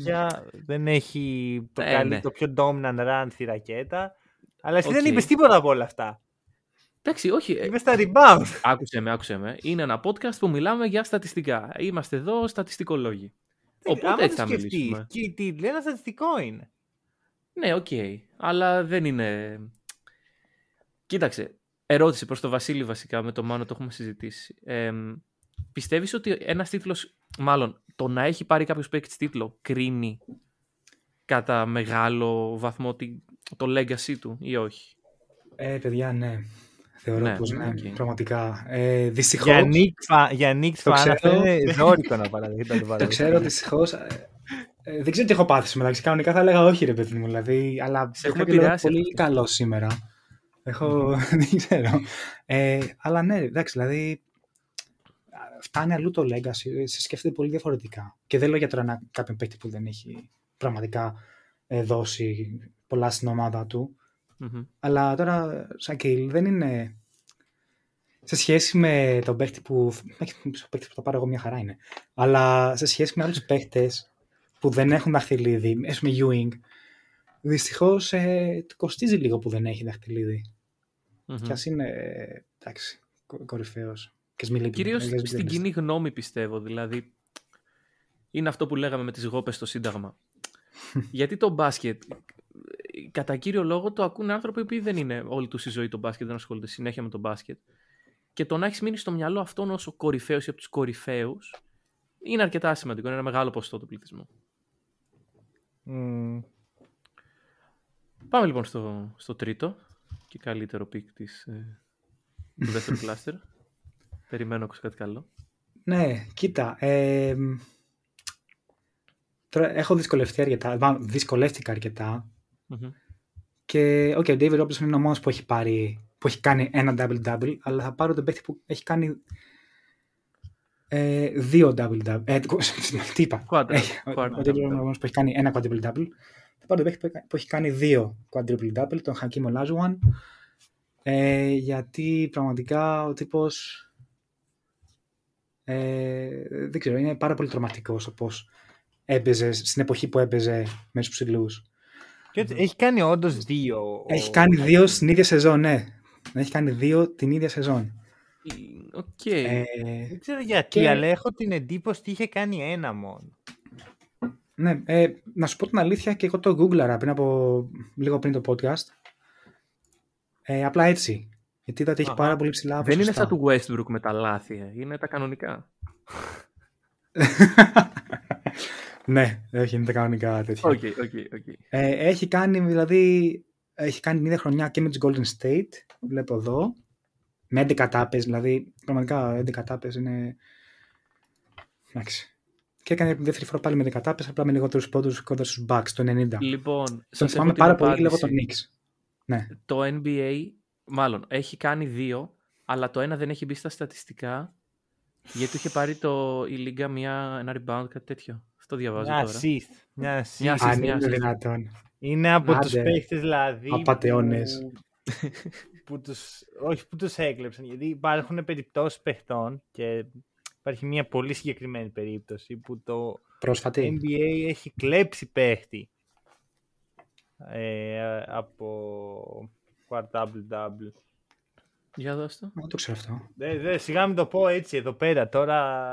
[SPEAKER 1] Δεν έχει το, ε, καλύ, ναι. το πιο dominant run στη ρακέτα. Αλλά εσύ okay. δεν είπες τίποτα από όλα αυτά.
[SPEAKER 2] Εντάξει, όχι.
[SPEAKER 1] Είπες στα rebound.
[SPEAKER 2] Άκουσε με, άκουσε με. Είναι ένα podcast που μιλάμε για στατιστικά. Είμαστε εδώ στατιστικολόγοι. Οπότε έτσι θα μιλήσουμε.
[SPEAKER 1] Και τι, ένα στατιστικό είναι.
[SPEAKER 2] Ναι, OK. Okay. Αλλά δεν είναι... Κοίταξε, ερώτηση προς τον Βασίλη βασικά, με το Μάνο το έχουμε συζητήσει. Ε, πιστεύεις ότι ένας τίτλος, μάλλον το να έχει πάρει κάποιος παίκτης τίτλο, κρίνει κατά μεγάλο βαθμό το legacy του ή όχι;
[SPEAKER 3] Ε, παιδιά, ναι. Θεωρώ ναι, πως ναι, okay. πραγματικά. Ε, δυστυχώς...
[SPEAKER 1] Για Νίκ Φαν αυτό είναι ζώρικο να παραδείξει.
[SPEAKER 3] το ξέρω δυστυχώς. Ε, ε, δεν ξέρω τι έχω πάθει μεταξύ. Κανονικά θα έλεγα όχι, ρε παιδί μου. Δηλαδή, αλλά
[SPEAKER 2] σε έχω επηρεάσει.
[SPEAKER 3] Πολύ καλό σήμερα. Έχω. δεν ξέρω. Ε, αλλά ναι, εντάξει, δηλαδή. Φτάνει αλλού το legacy, σε σκέφτεται πολύ διαφορετικά. Και δεν λέω για τώρα ένα, κάποιον παίκτη που δεν έχει πραγματικά ε, δώσει πολλά στην ομάδα του. Mm-hmm. Αλλά τώρα, Σακίλ, δεν είναι σε σχέση με τον παίκτη που. Ο παίκτης που θα πάρω εγώ μια χαρά είναι. Αλλά σε σχέση με άλλους παίκτες που δεν έχουν δαχτυλίδι, ας πούμε Ewing, δυστυχώς ε, κοστίζει λίγο που δεν έχει δαχτυλίδι. Mm-hmm. Και ας είναι εντάξει, κορυφαίος.
[SPEAKER 2] Κυρίως στην κοινή γνώμη πιστεύω. Δηλαδή, είναι αυτό που λέγαμε με τις γόπες στο Σύνταγμα. Γιατί το μπάσκετ, κατά κύριο λόγο, το ακούνε άνθρωποι που δεν είναι όλη τους η ζωή το μπάσκετ, δεν ασχολούνται συνέχεια με το μπάσκετ. Και το να έχεις μείνει στο μυαλό αυτόν ως ο κορυφαίος ή από τους κορυφαίους είναι αρκετά σημαντικό. Είναι ένα μεγάλο ποσοστό του πληθυσμού. Πάμε λοιπόν στο, στο τρίτο και καλύτερο pick της, ε, το δεύτερο cluster. Περιμένω κάτι καλό.
[SPEAKER 3] Ναι, κοίτα. Ε, τώρα έχω δυσκολευτεί αρκετά. Δυσκολεύτηκα αρκετά. Mm-hmm. Και okay, ο David Robertson είναι ο μόνος που έχει πάρει που έχει κάνει ένα double-double, αλλά θα πάρω τον παίχτη που έχει κάνει ε, δύο double-double. Ε, τι είπα;
[SPEAKER 2] ο
[SPEAKER 3] David Robertson που έχει κάνει ένα quadruple-double. Θα πάρω τον παίχτη που έχει κάνει δύο quadruple-double, τον Hakim Olajuwon. Ε, γιατί πραγματικά ο τύπος ε, δεν ξέρω, είναι πάρα πολύ τρομακτικός όπως έπαιζε στην εποχή που έπαιζε με τους ψηλούς.
[SPEAKER 1] Και έχει κάνει όντως δύο.
[SPEAKER 3] Έχει κάνει δύο στην ίδια σεζόν, ναι. Έχει κάνει δύο την ίδια σεζόν.
[SPEAKER 2] Okay. Ε,
[SPEAKER 1] δεν ξέρω γιατί, και... αλλά έχω την εντύπωση ότι είχε κάνει ένα μόνο.
[SPEAKER 3] Ναι, ε, να σου πω την αλήθεια και εγώ το googlara πριν από λίγο πριν το podcast. Ε, απλά έτσι. Γιατί είδα ότι έχει πάρα πολύ ψηλά
[SPEAKER 2] Δεν είναι σαν του Westbrook με τα λάθη, είναι τα κανονικά.
[SPEAKER 3] ναι, όχι, είναι τα κανονικά τέτοια.
[SPEAKER 2] Okay, okay, okay.
[SPEAKER 3] Ε, έχει κάνει, δηλαδή, έχει κάνει την ίδια χρονιά και με τους Golden State, βλέπω εδώ, με 11 τάπες, δηλαδή, πραγματικά 11 τάπες είναι... Εντάξει. Και έκανε την δεύτερη φορά πάλι με 10 τάπες, απλά με λιγότερους πόντους κοντά στους Bucks, το 90.
[SPEAKER 2] Λοιπόν,
[SPEAKER 3] Τον θυμάμαι πάρα πολύ λόγω των Knicks. Ναι.
[SPEAKER 2] Το NBA, μάλλον, έχει κάνει δύο, αλλά το ένα δεν έχει μπει στα στατιστικά, γιατί είχε πάρει το, η Λίγκα μια, ένα rebound, κάτι τέτοιο. Αυτό διαβάζω
[SPEAKER 1] μια
[SPEAKER 2] τώρα.
[SPEAKER 1] Assist. Μια assist.
[SPEAKER 3] Μια assist. Αν είναι δυνατόν.
[SPEAKER 1] Είναι από τους παίχτε δηλαδή.
[SPEAKER 3] Απαταιώνες.
[SPEAKER 1] Που, που τους, όχι που τους έκλεψαν, γιατί υπάρχουν περιπτώσεις παιχτών και υπάρχει μια πολύ συγκεκριμένη περίπτωση που το
[SPEAKER 3] Πρόσφατη.
[SPEAKER 1] NBA έχει κλέψει παίχτη ε, από double-double.
[SPEAKER 2] Για δώσ' το.
[SPEAKER 3] Δεν το ξέρω αυτό.
[SPEAKER 1] Δε, δε, σιγά μην το πω έτσι εδώ πέρα τώρα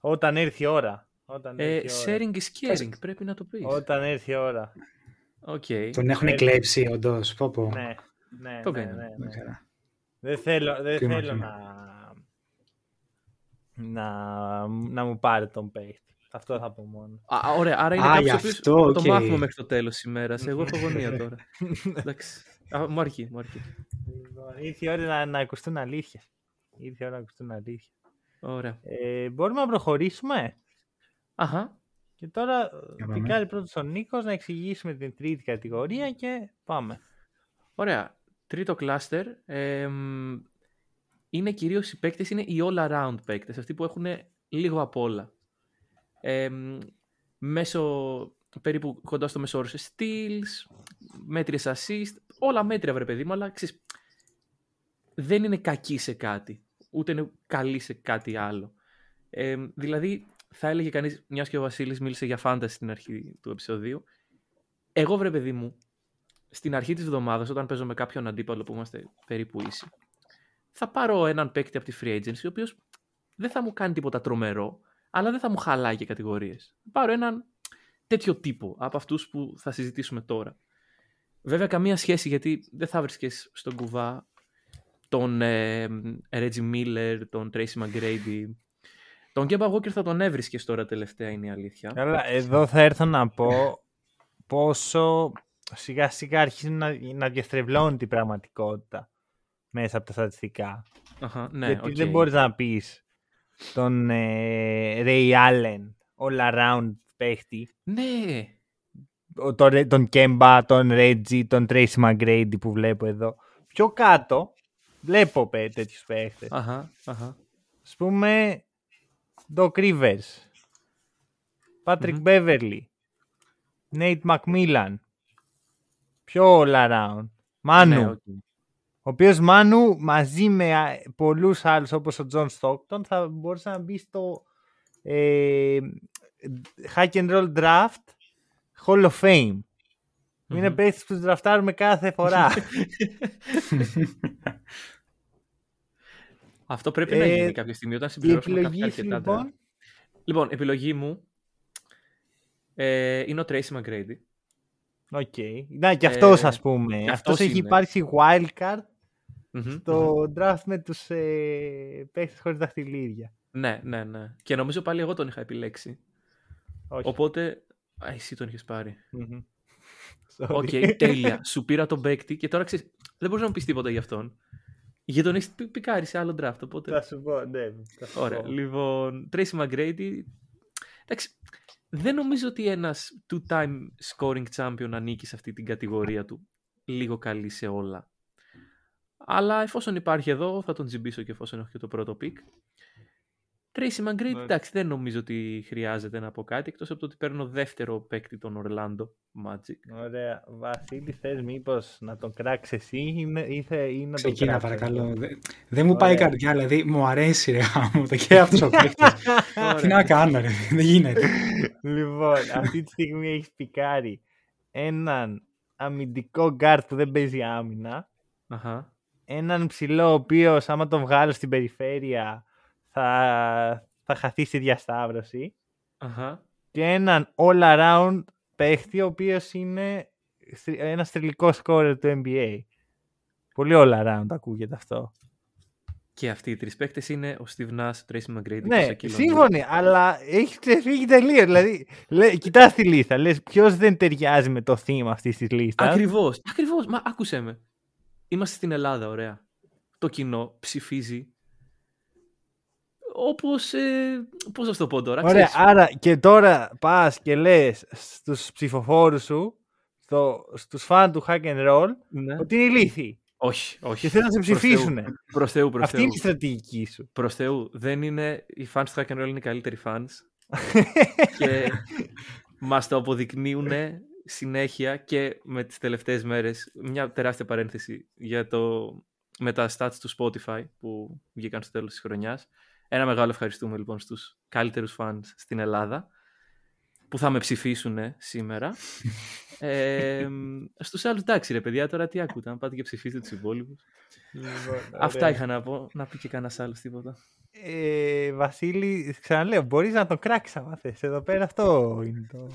[SPEAKER 1] όταν έρθει η ώρα. Όταν
[SPEAKER 2] ε, έρθει η ώρα. sharing is caring, πρέπει να το πεις.
[SPEAKER 1] Όταν έρθει η ώρα.
[SPEAKER 2] Okay.
[SPEAKER 3] Τον έχουν κλέψει όντως. Πω, πω.
[SPEAKER 1] Ναι, ναι,
[SPEAKER 2] το
[SPEAKER 1] ναι, ναι, ναι. Δεν θέλω, δεν θέλω να, να, να μου πάρει τον παίχτη. Αυτό θα πω μόνο.
[SPEAKER 2] Α, ωραία, άρα είναι κάποιος που okay. το μάθουμε μέχρι το τέλος της ημέρας. Εγώ έχω γωνία τώρα. Εντάξει. Α, μου αρκεί, μου αρκεί.
[SPEAKER 1] Λοιπόν, ήρθε η ώρα να, να ακουστούν αλήθεια. Ήρθε η ώρα να ακουστούν αλήθεια.
[SPEAKER 2] Ωραία.
[SPEAKER 1] Ε, μπορούμε να προχωρήσουμε;
[SPEAKER 2] Αχα.
[SPEAKER 1] Και τώρα πικάρει πρώτος ο Νίκος να εξηγήσουμε την τρίτη κατηγορία και πάμε.
[SPEAKER 2] Ωραία. Τρίτο κλάστερ. Ε, είναι κυρίως οι παίκτες, είναι οι all-around παίκτες, αυτοί που έχουν λίγο απ' όλα. Ε, μέσω, περίπου κοντά στο μέσο όρο σε steals, μέτριες assist, όλα μέτρια βρε παιδί μου, αλλά ξέρεις, δεν είναι κακοί σε κάτι, ούτε είναι καλοί σε κάτι άλλο. Ε, δηλαδή, θα έλεγε κανείς, μιας και ο Βασίλης μίλησε για φάνταση στην αρχή του επεισοδίου, εγώ βρε παιδί μου, στην αρχή της εβδομάδας, όταν παίζω με κάποιον αντίπαλο που είμαστε περίπου ίσοι, θα πάρω έναν παίκτη από τη free agency, ο οποίος δεν θα μου κάνει τίποτα τρομερό, αλλά δεν θα μου χαλάει και κατηγορίες. Πάρω έναν τέτοιο τύπο από αυτούς που θα συζητήσουμε τώρα. Βέβαια, καμία σχέση γιατί δεν θα βρίσκε στον κουβά τον ε, Reggie Miller, τον Tracy McGrady. Τον Kemba Walker θα τον έβρισκες τώρα τελευταία, είναι η αλήθεια.
[SPEAKER 1] Καλά, εδώ θα έρθω να πω πόσο σιγά σιγά αρχίζει να, να διαστρεβλώνει την πραγματικότητα μέσα από τα στατιστικά.
[SPEAKER 2] Αχα, ναι,
[SPEAKER 1] Γιατί
[SPEAKER 2] okay.
[SPEAKER 1] δεν μπορείς να πεις τον ε, Ray Allen all around παίχτη.
[SPEAKER 2] Ναι.
[SPEAKER 1] Τον, τον Kemba, τον Reggie, τον Tracy McGrady που βλέπω εδώ. Πιο κάτω βλέπω πέ, τέτοιους παίχτες.
[SPEAKER 2] Αχα, αχα.
[SPEAKER 1] Ας πούμε Doc Rivers, Patrick mm-hmm. Beverly, Nate McMillan. Πιο all around. Manu. Ναι, okay. Ο οποίος Manu μαζί με πολλούς άλλους όπως ο Τζον Στόκτον θα μπορούσε να μπεις στο ε, Hack and Roll Draft Hall of Fame. Mm-hmm. Είναι παίχτες που τους δραφτάρουμε κάθε φορά.
[SPEAKER 2] Αυτό πρέπει ε, να γίνει κάποια στιγμή όταν συμπληρώσουμε
[SPEAKER 1] κάποια αρκετά. Λοιπόν...
[SPEAKER 2] λοιπόν, επιλογή μου ε, είναι ο Tracy McGrady.
[SPEAKER 1] Οκ. Okay. Να, και αυτός ε, ας πούμε. Αυτός, έχει υπάρξει wildcard mm-hmm, στο mm-hmm. draft με τους ε, παίχτες χωρίς δαχτυλίδια.
[SPEAKER 2] Ναι, ναι, ναι. Και νομίζω πάλι εγώ τον είχα επιλέξει.
[SPEAKER 1] Όχι.
[SPEAKER 2] Οπότε, α, εσύ τον είχες πάρει. Οκ, okay, τέλεια. Σου πήρα τον παίκτη και τώρα ξέρεις, δεν μπορείς να μου πεις τίποτα για αυτόν. Για τον έχεις πικάρει σε άλλο draft, οπότε.
[SPEAKER 1] Θα σου πω, ναι.
[SPEAKER 2] Ωραία. Λοιπόν, Tracy McGrady. Εντάξει, δεν νομίζω ότι ένας two-time scoring champion ανήκει σε αυτή την κατηγορία του. Λίγο καλή σε όλα. Αλλά εφόσον υπάρχει εδώ, θα τον τζιμπήσω και εφόσον έχω και το πρώτο pick. Tracy McGrady, ναι. εντάξει, δεν νομίζω ότι χρειάζεται να πω κάτι, εκτός από το ότι παίρνω δεύτερο παίκτη τον Orlando Magic.
[SPEAKER 1] Ωραία. Βασίλη, θες μήπως να τον κράξεις εσύ ή, ή, ή να
[SPEAKER 3] Ξεκίνα, τον παρακαλώ. Δεν μου πάει η καρδιά, δηλαδή μου αρέσει ρε μου το και αυτός ο παίκτης. Τι να κάνω ρε, δεν γίνεται.
[SPEAKER 1] Λοιπόν, αυτή τη στιγμή έχεις πικάρει έναν αμυντικό γκάρτ που δεν παίζει άμυνα.
[SPEAKER 2] Αχα.
[SPEAKER 1] Έναν ψηλό ο οποίος άμα τον βγάλω στην περιφέρεια θα, θα χαθείς στη διασταύρωση. Και έναν all around παίχτη ο οποίος είναι ένας τελικό σκόρερ του NBA. Πολύ all around ακούγεται αυτό.
[SPEAKER 2] Και αυτοί οι τρεις παίχτε είναι ο Steve Nash, ο Tracy McGrady
[SPEAKER 1] ναι, και ο σύμφωνοι, αλλά έχει ξεφύγει τελείως. Δηλαδή, κοιτάς τη λίστα, λες ποιος δεν ταιριάζει με το θύμα αυτής της λίστας.
[SPEAKER 2] Ακριβώς. Ακριβώς. Μα άκουσε με. Είμαστε στην Ελλάδα, ωραία. Το κοινό ψηφίζει όπως, ε, πώς θα το πω τώρα.
[SPEAKER 1] Ωραία, ξέρεις. άρα και τώρα πας και λες στους ψηφοφόρους σου, στο, στους φαν του Hack and Roll, ναι. ότι είναι ηλίθιοι.
[SPEAKER 2] Όχι, όχι.
[SPEAKER 1] Και θέλουν να σε ψηφίσουν.
[SPEAKER 2] Προς Θεού, προς
[SPEAKER 1] Αυτή είναι η στρατηγική σου.
[SPEAKER 2] Προς Θεού. Δεν είναι, οι fans του Hack and Roll είναι οι καλύτεροι fans. και μας το αποδεικνύουν συνέχεια και με τις τελευταίες μέρες. Μια τεράστια παρένθεση για το, με τα stats του Spotify που βγήκαν στο τέλος της χρονιάς. Ένα μεγάλο ευχαριστούμε λοιπόν στους καλύτερους φανς στην Ελλάδα που θα με ψηφίσουν σήμερα. ε, στους άλλους εντάξει ρε παιδιά τώρα τι ακούτε, να πάτε και ψηφίσετε τους υπόλοιπους. Λοιπόν, Αυτά είχα να πω, να πει και κανένας άλλος τίποτα.
[SPEAKER 1] Ε, Βασίλη, ξαναλέω, μπορείς να το κράξεις άμα θες. Εδώ πέρα αυτό είναι το...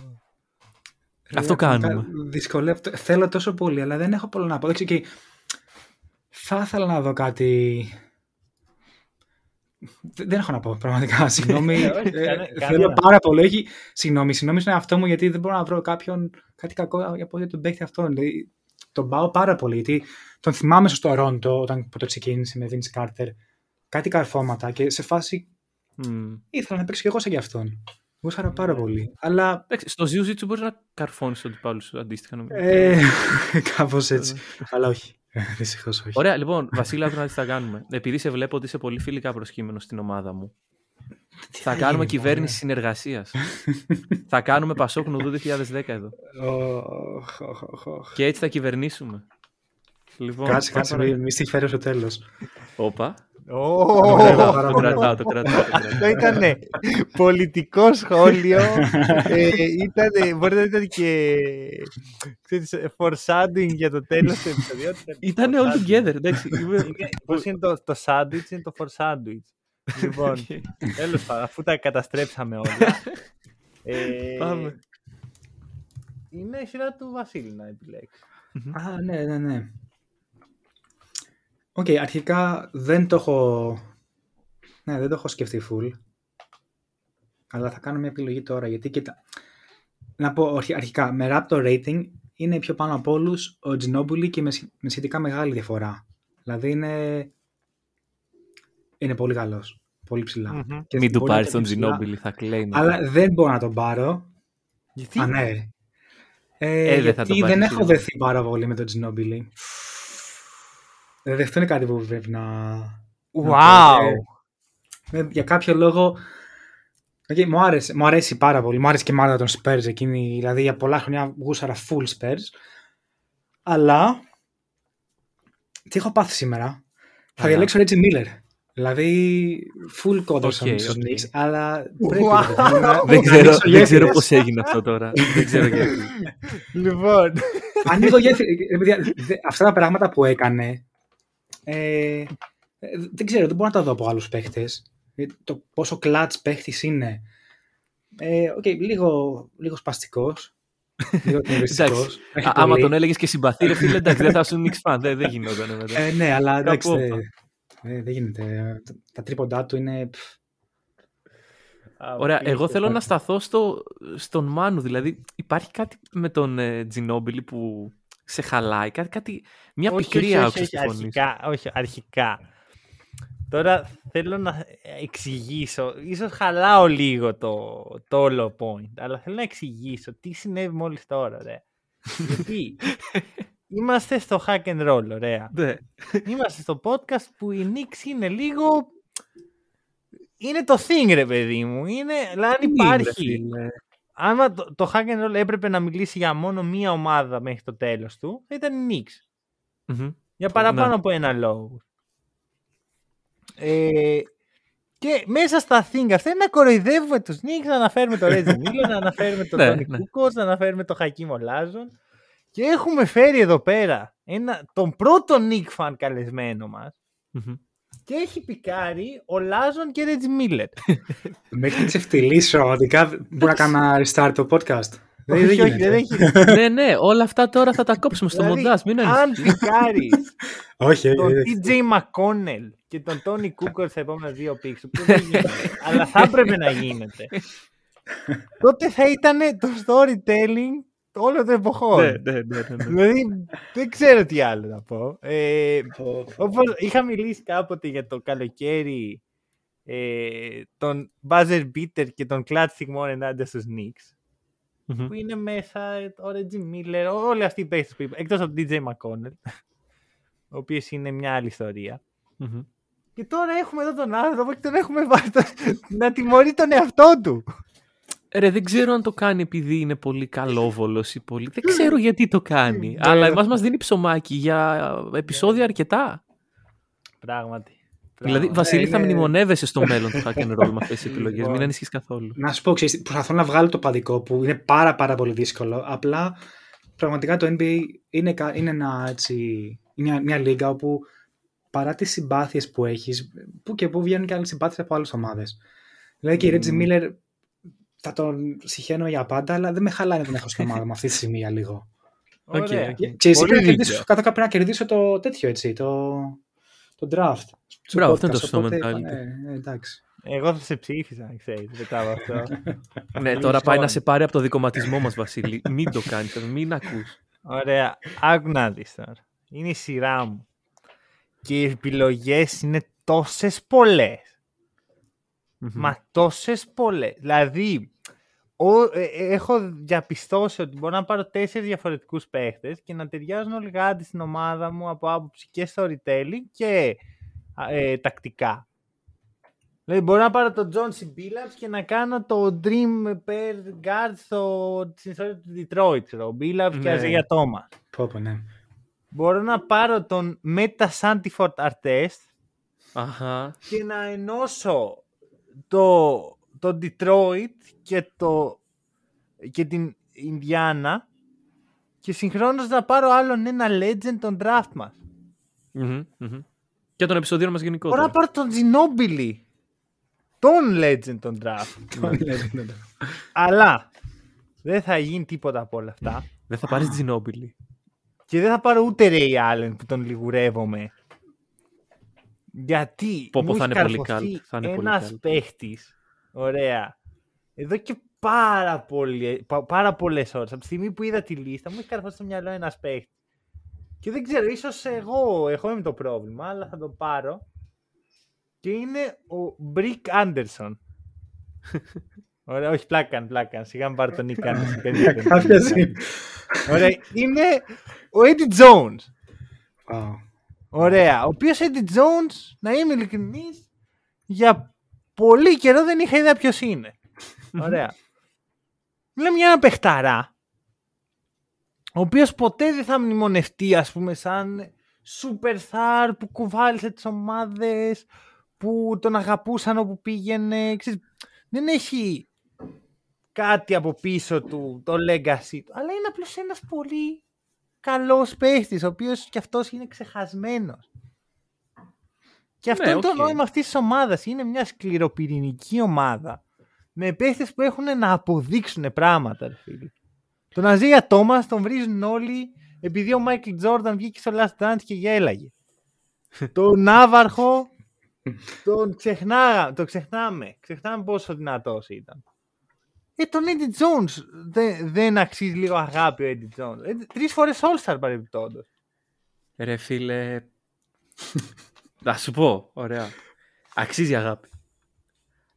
[SPEAKER 2] Αυτό κάνουμε.
[SPEAKER 3] Δυσκολεύω. Θέλω τόσο πολύ, αλλά δεν έχω πολλά να πω. Και θα ήθελα να δω κάτι δεν έχω να πω πραγματικά. Συγγνώμη. Ε, ε, θέλω πάρα πολύ. Έχει... Συγγνώμη, συγγνώμη είναι αυτό μου γιατί δεν μπορώ να βρω κάποιον κάτι κακό για τον παίχτη αυτόν. Δηλαδή, τον πάω πάρα πολύ γιατί τον θυμάμαι στο Ρόντο όταν το ξεκίνησε με Vince Carter. Κάτι καρφώματα και σε φάση. Mm. ήθελα να παίξω κι εγώ σαν γι' αυτόν. Γούσαρα πάρα ναι. πολύ. Αλλά...
[SPEAKER 2] Στο Jiu-Jitsu μπορεί να καρφώνεις τον αντιπάλου σου αντίστοιχα.
[SPEAKER 3] Ε, Κάπως έτσι. Αλλά όχι. Δυστυχώς όχι.
[SPEAKER 2] Ωραία, λοιπόν, Βασίλα, να τι θα κάνουμε. Επειδή σε βλέπω ότι είσαι πολύ φιλικά προσκύμενος στην ομάδα μου. θα, κάνουμε κυβέρνηση συνεργασίας. θα κάνουμε Πασόκ Νουδού 2010 εδώ. Και έτσι θα κυβερνήσουμε.
[SPEAKER 3] Λοιπόν, κάτσε, κάτσε, μη στη φέρει στο τέλος.
[SPEAKER 2] Όπα.
[SPEAKER 1] Το κρατάω, το κρατάω. Αυτό ήταν πολιτικό σχόλιο. ήταν, μπορεί να ήταν και foreshadowing για το τέλος του επεισοδίου.
[SPEAKER 2] Ήταν all together.
[SPEAKER 1] Πώς είναι το sandwich, είναι το for sandwich. Λοιπόν, τέλος πάντων, αφού τα καταστρέψαμε όλα.
[SPEAKER 2] Πάμε.
[SPEAKER 1] Είναι η σειρά του Βασίλη να επιλέξει.
[SPEAKER 3] Α, ναι, ναι, ναι. Οκ, okay, αρχικά δεν το έχω... Ναι, δεν το έχω σκεφτεί full. Αλλά θα κάνω μια επιλογή τώρα, γιατί κοίτα... Να πω αρχικά, με Raptor rating είναι πιο πάνω από όλους ο Ginobili και με, με σχετικά μεγάλη διαφορά. Δηλαδή είναι, είναι πολύ καλός. Πολύ ψηλά.
[SPEAKER 2] Mm-hmm. Μην του πάρεις τον Ginobili, θα κλαίει.
[SPEAKER 3] Αλλά δεν μπορώ να τον πάρω.
[SPEAKER 2] Γιατί;
[SPEAKER 3] Α, ναι. Ε, ε, γιατί δεν, δεν έχω δεθεί πάρα πολύ με τον Ginobili. Δηλαδή αυτό είναι κάτι που πρέπει να...
[SPEAKER 1] Wow!
[SPEAKER 3] Να ε, για κάποιο λόγο... Okay, μου, άρεσε, μου αρέσει πάρα πολύ. Μου άρεσε και μάλλον τον Spurs εκείνη. Δηλαδή για πολλά χρόνια γούσαρα full Spurs. Αλλά... Τι έχω πάθει σήμερα; Θα διαλέξω Reggie Miller. Δηλαδή, full κόντρα okay, στους Knicks, αλλά πρέπει
[SPEAKER 2] να... δεν ξέρω, δεν ξέρω πώς έγινε αυτό τώρα. δεν ξέρω γιατί.
[SPEAKER 1] Λοιπόν.
[SPEAKER 3] Ανοίγω γέφυρα. Αυτά τα πράγματα που έκανε ε, δεν ξέρω, δεν μπορώ να τα δω από άλλους παίχτες. Ε, το πόσο κλατ παίχτης είναι. Ε, okay, λίγο, λίγο σπαστικός. Λίγο
[SPEAKER 2] Άμα τον έλεγες και συμπαθή, ρε φίλε, εντάξει, δεν θα σου νίξει φαν. Δεν, δεν γινόταν μετά.
[SPEAKER 3] Ε, ναι, αλλά εντάξει. Δεν, δεν γίνεται. Τα τρίποντά του είναι.
[SPEAKER 2] Ωραία, εγώ θέλω να σταθώ στο, στον Μάνου. Δηλαδή, υπάρχει κάτι με τον ε, που σε χαλάει, κάτι, κάτι μια όχι, πικρία
[SPEAKER 1] όχι, όχι, όχι, αρχικά, όχι, αρχικά. Τώρα θέλω να εξηγήσω, ίσως χαλάω λίγο το, το όλο point, αλλά θέλω να εξηγήσω τι συνέβη μόλις τώρα, ρε. Γιατί είμαστε στο hack and roll, ωραία.
[SPEAKER 2] Ναι.
[SPEAKER 1] Είμαστε στο podcast που η Nix είναι λίγο... Είναι το thing, ρε παιδί μου. Είναι, δηλαδή αν υπάρχει... Αν το, το hack and roll έπρεπε να μιλήσει για μόνο μία ομάδα μέχρι το τέλος του, θα ήταν η Nix. Για παραπάνω ναι. από ένα λόγο. Ε, και μέσα στα thing αυτά είναι να κοροϊδεύουμε τους Knicks, να αναφέρουμε το Reggie Miller, να αναφέρουμε τον Tony ναι. Kukoc, να αναφέρουμε τον Hakim Olazon. Και έχουμε φέρει εδώ πέρα ένα, τον πρώτο Nick fan καλεσμένο μας. Και έχει πικάρει ο Λάζον και Ρέτζι Μίλλερ.
[SPEAKER 3] Μέχρι να ξεφτυλίσω, πραγματικά μπορεί να κάνω restart το podcast.
[SPEAKER 1] Δεν, όχι, όχι, δεν έχει.
[SPEAKER 2] ναι, ναι, όλα αυτά τώρα θα τα κόψουμε στο δηλαδή, μοντάζ. Μην
[SPEAKER 1] αν πικάρει
[SPEAKER 3] όχι,
[SPEAKER 1] τον TJ McConnell και τον Tony Cooker στα επόμενα δύο πίξου, αλλά θα έπρεπε να γίνεται. τότε θα ήταν το storytelling όλο το εποχών.
[SPEAKER 2] Ναι, ναι, ναι, ναι,
[SPEAKER 1] Δηλαδή δεν ξέρω τι άλλο να πω. Ε, όπως είχα μιλήσει κάποτε για το καλοκαίρι ε, τον Buzzer Beater και τον Clutch Sigmon ενάντια στους Knicks mm-hmm. που είναι μέσα ο Reggie Miller, όλοι αυτοί οι παίκτες που είπα, εκτός από τον DJ McConnell, ο οποίος είναι μια άλλη ιστορία. Mm-hmm. Και τώρα έχουμε εδώ τον άνθρωπο και τον έχουμε βάλει να τιμωρεί τον εαυτό του.
[SPEAKER 2] Ρε, δεν ξέρω αν το κάνει επειδή είναι πολύ καλόβολος ή πολύ. Δεν ξέρω γιατί το κάνει. Ναι. αλλά εμάς μας δίνει ψωμάκι για επεισόδια αρκετά.
[SPEAKER 1] Πράγματι.
[SPEAKER 2] Δηλαδή, Βασίλη, θα μνημονεύεσαι στο μέλλον του hack and roll με αυτές τις επιλογές. Μην ανησυχείς καθόλου.
[SPEAKER 3] Να σου πω, ξέρεις, προσπαθώ να βγάλω το παντικό που είναι πάρα, πάρα πολύ δύσκολο. Απλά πραγματικά το NBA είναι, είναι, ένα, έτσι, είναι μια λίγα όπου παρά τις συμπάθειες που έχεις, που και που βγαίνουν και άλλες συμπάθειες από άλλες ομάδες. Δηλαδή και η Ρέτζι Μίλλερ θα τον συχαίνω για πάντα, αλλά δεν με χαλάει να τον έχω στην ομάδα μου αυτή τη στιγμή για λίγο.
[SPEAKER 1] Okay, okay.
[SPEAKER 3] Και εσύ πρέπει να, κερδίσω, να κερδίσω το τέτοιο έτσι, το, το draft.
[SPEAKER 2] Μπράβο, αυτό είναι το σωστό
[SPEAKER 3] mentality. Ναι, εντάξει.
[SPEAKER 1] Εγώ θα σε ψήφισα, ξέρεις, μετά από αυτό.
[SPEAKER 2] ναι, τώρα πάει να σε πάρει από το δικοματισμό μας, Βασίλη. μην το κάνεις, μην ακούς.
[SPEAKER 1] Ωραία, άκου να δεις τώρα. Είναι η σειρά μου. Και οι επιλογές είναι τόσες πολλές. Μα τόσες πολλές. Δηλαδή, ο, ε, ε, έχω διαπιστώσει ότι μπορώ να πάρω τέσσερις διαφορετικούς παίχτες και να ταιριάζουν όλοι γάντι στην ομάδα μου από άποψη και storytelling και ε, τακτικά. Δηλαδή μπορώ να πάρω τον John C. Billups και να κάνω το Dream Pair Guard στο, στην ιστορία του Detroit. Ο Billups ναι. και Αζεγια Τόμα.
[SPEAKER 3] ναι.
[SPEAKER 1] Μπορώ να πάρω τον Meta Santiford Artest
[SPEAKER 2] Αχα.
[SPEAKER 1] και να ενώσω το, το Detroit και, το, και την Ινδιάνα και συγχρόνως να πάρω άλλον ένα legend τον draft μας.
[SPEAKER 2] Και τον επεισόδιο μας γενικότερα.
[SPEAKER 1] Μπορώ να πάρω τον Ginobili. Τον legend τον draft. Αλλά δεν θα γίνει τίποτα από όλα αυτά.
[SPEAKER 2] Δεν θα πάρεις Ginobili.
[SPEAKER 1] Και δεν θα πάρω ούτε Ray Allen που τον λιγουρεύομαι. Γιατί
[SPEAKER 2] πω, πω, θα είναι πολύ καλό.
[SPEAKER 1] Ένας παίχτης, ωραία, εδώ και πάρα, πολύ, πάρα πολλές ώρες, από τη στιγμή που είδα τη λίστα, μου έχει καρφώσει στο μυαλό ένας παίχτης. Και δεν ξέρω, ίσως εγώ, εγώ είμαι το πρόβλημα, αλλά θα το πάρω. Και είναι ο Μπρικ Άντερσον. Ωραία, όχι πλάκαν, πλάκαν. Σιγά μου πάρω τον Νίκ Άντερσον. Ωραία, είναι ο Eddie Jones. Ωραία. Ο οποίος Eddie Jones, να είμαι ειλικρινής, για πολύ καιρό δεν είχα ιδέα ποιος είναι. Ωραία. Μιλάμε για ένα παιχταρά, ο οποίος ποτέ δεν θα μνημονευτεί, ας πούμε, σαν superstar που κουβάλισε τις ομάδες, που τον αγαπούσαν όπου πήγαινε. δεν έχει κάτι από πίσω του, το legacy του, αλλά είναι απλώς ένας πολύ καλός παίχτης, ο οποίος κι αυτός είναι ξεχασμένος. Και αυτό ναι, είναι το νόημα αυτής της ομάδας. Είναι μια σκληροπυρηνική ομάδα με παίχτες που έχουν να αποδείξουν πράγματα. Ρε φίλοι. Τον Αζία Τόμα τον βρίζουν όλοι επειδή ο Μάικλ Τζόρνταν βγήκε στο Last Dance και γέλαγε. τον Ναύαρχο τον ξεχνά, το ξεχνάμε. Ξεχνάμε πόσο δυνατός ήταν. Ε, τον Eddie Jones δεν, δεν αξίζει λίγο αγάπη ο Eddie Jones. Ε, τρεις φορές All-Star παρεμπιπτόντως.
[SPEAKER 2] Ρε φίλε, να σου πω, ωραία. Αξίζει αγάπη.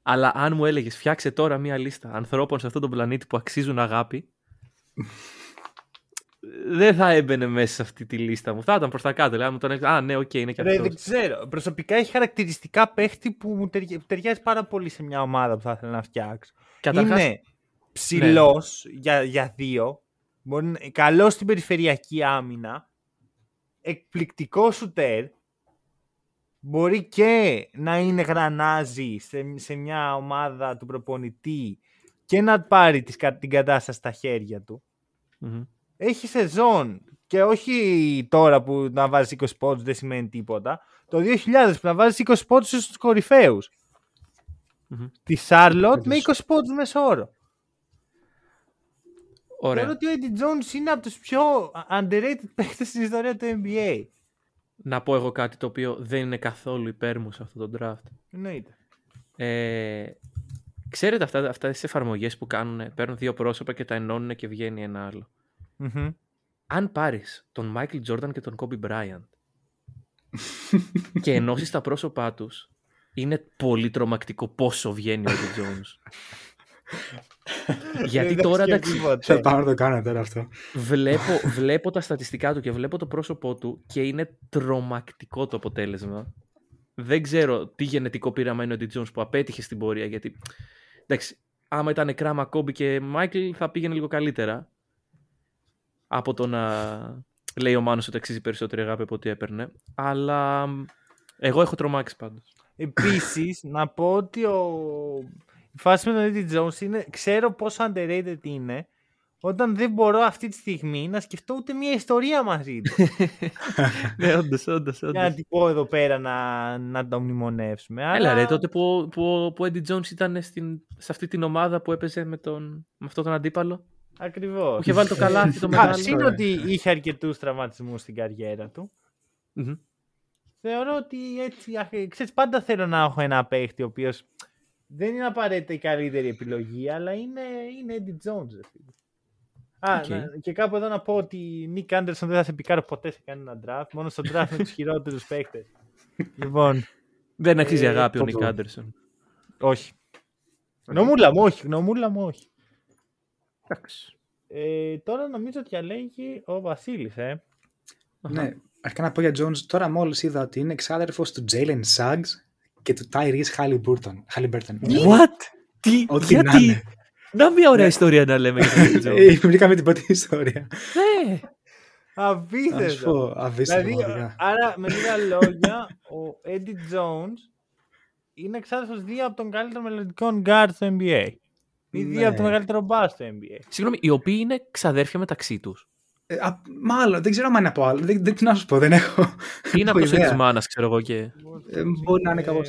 [SPEAKER 2] Αλλά αν μου έλεγες φτιάξε τώρα μία λίστα ανθρώπων σε αυτόν τον πλανήτη που αξίζουν αγάπη, δεν θα έμπαινε μέσα σε αυτή τη λίστα μου. Θα ήταν προς τα κάτω. Δηλαδή, τον... Α, ναι, οκ, okay, είναι και αυτός.
[SPEAKER 1] Δεν ξέρω. Προσωπικά έχει χαρακτηριστικά παίχτη που μου ταιριάζει πάρα πολύ σε μια ομάδα που θα ήθελα να φτιάξω. Καταρχάς... Είναι ψηλός ναι. για, για δύο. Καλός στην περιφερειακή άμυνα. Εκπληκτικός σουτέρ. Μπορεί και να είναι γρανάζι σε, σε μια ομάδα του προπονητή και να πάρει την κατάσταση στα χέρια του. Mm-hmm έχει σεζόν και όχι τώρα που να βάζεις 20 πόντους δεν σημαίνει τίποτα. Το 2000 που να βάζεις 20 πόντους στους κορυφαίους. Mm-hmm. Τη Σάρλοτ με 20 πόντους μέσα όρο. Ωραία. Θεωρώ ότι ο Eddie Jones είναι από τους πιο underrated παίκτες στην ιστορία του NBA.
[SPEAKER 2] Να πω εγώ κάτι το οποίο δεν είναι καθόλου υπέρ μου σε αυτό το draft.
[SPEAKER 1] Εννοείται.
[SPEAKER 2] Ε, ξέρετε αυτά, αυτά τις εφαρμογές που κάνουν, παίρνουν δύο πρόσωπα και τα ενώνουν και βγαίνει ένα άλλο. Αν πάρεις τον Μάικλ Τζόρνταν και τον Κόμπι Μπράιαντ και ενώσεις τα πρόσωπά τους, είναι πολύ τρομακτικό πόσο βγαίνει ο Eddie Jones. Γιατί τώρα εντάξει.
[SPEAKER 3] Θα πάω να το κάνω τώρα αυτό.
[SPEAKER 2] Βλέπω, βλέπω τα στατιστικά του και βλέπω το πρόσωπό του και είναι τρομακτικό το αποτέλεσμα. Δεν ξέρω τι γενετικό πείραμα είναι ο Eddie Jones που απέτυχε στην πορεία. Γιατί εντάξει, άμα ήταν κράμα Κόμπι και Μάικλ θα πήγαινε λίγο καλύτερα από το να λέει ο Μάνος ότι αξίζει περισσότερη αγάπη από ό,τι έπαιρνε. Αλλά εγώ έχω τρομάξει πάντως.
[SPEAKER 1] Επίσης, να πω ότι ο... η φάση με τον Eddie Jones είναι, ξέρω πόσο underrated είναι, όταν δεν μπορώ αυτή τη στιγμή να σκεφτώ ούτε μια ιστορία μαζί του.
[SPEAKER 2] ναι, όντως, όντως, όντως.
[SPEAKER 1] Για να την πω εδώ πέρα να, να το μνημονεύσουμε.
[SPEAKER 2] Έλα ρε, τότε που, που, που ο Eddie Jones ήταν στην, σε αυτή την ομάδα που έπαιζε με, τον, με αυτόν τον αντίπαλο.
[SPEAKER 1] Ακριβώς.
[SPEAKER 2] Είχε βάλει το καλάθι το μεγάλο.
[SPEAKER 1] Είναι ότι είχε αρκετούς τραυματισμούς στην καριέρα του. Θεωρώ ότι έτσι. Ξέρεις, πάντα θέλω να έχω ένα παίχτη ο οποίος δεν είναι απαραίτητα η καλύτερη επιλογή, αλλά είναι, είναι Eddie Jones. Α, okay. να, και κάπου εδώ να πω ότι Nick Anderson δεν θα σε πικάρω ποτέ σε κανένα draft. Μόνο στο draft με τους χειρότερους παίχτε. λοιπόν.
[SPEAKER 2] Δεν αξίζει ε, αγάπη ο Nick Anderson.
[SPEAKER 1] Όχι. Νομούλα μου, όχι. Νομούλα μου, όχι. Ε, τώρα νομίζω ότι διαλέγει ο Βασίλης, ε.
[SPEAKER 3] Ναι, αρχικά να πω για Jones, τώρα μόλις είδα ότι είναι εξάδερφος του Jalen Suggs και του Tyrese Halliburton. Halliburton.
[SPEAKER 2] What? Τι, Ό,τι γιατί; Να, να μια ωραία ιστορία να λέμε για τον Jones.
[SPEAKER 3] Βρήκαμε την πρώτη ιστορία.
[SPEAKER 2] Ναι.
[SPEAKER 1] Απίστευτο.
[SPEAKER 3] Δηλαδή,
[SPEAKER 1] άρα με λίγα λόγια, ο Eddie Jones είναι εξάδερφος δύο από τον καλύτερο μελλοντικό guard στο NBA. Οι δύο από το ναι. μεγαλύτερο μπα στο NBA.
[SPEAKER 2] Συγγνώμη, οι οποίοι είναι ξαδέρφια μεταξύ τους.
[SPEAKER 3] Ε, μάλλον, δεν ξέρω αν είναι από άλλο. Δεν, δεν, τι να σου πω, δεν έχω.
[SPEAKER 2] Είναι από τη μάνας, ξέρω εγώ και.
[SPEAKER 3] Ε, μπορεί να είναι κάπω.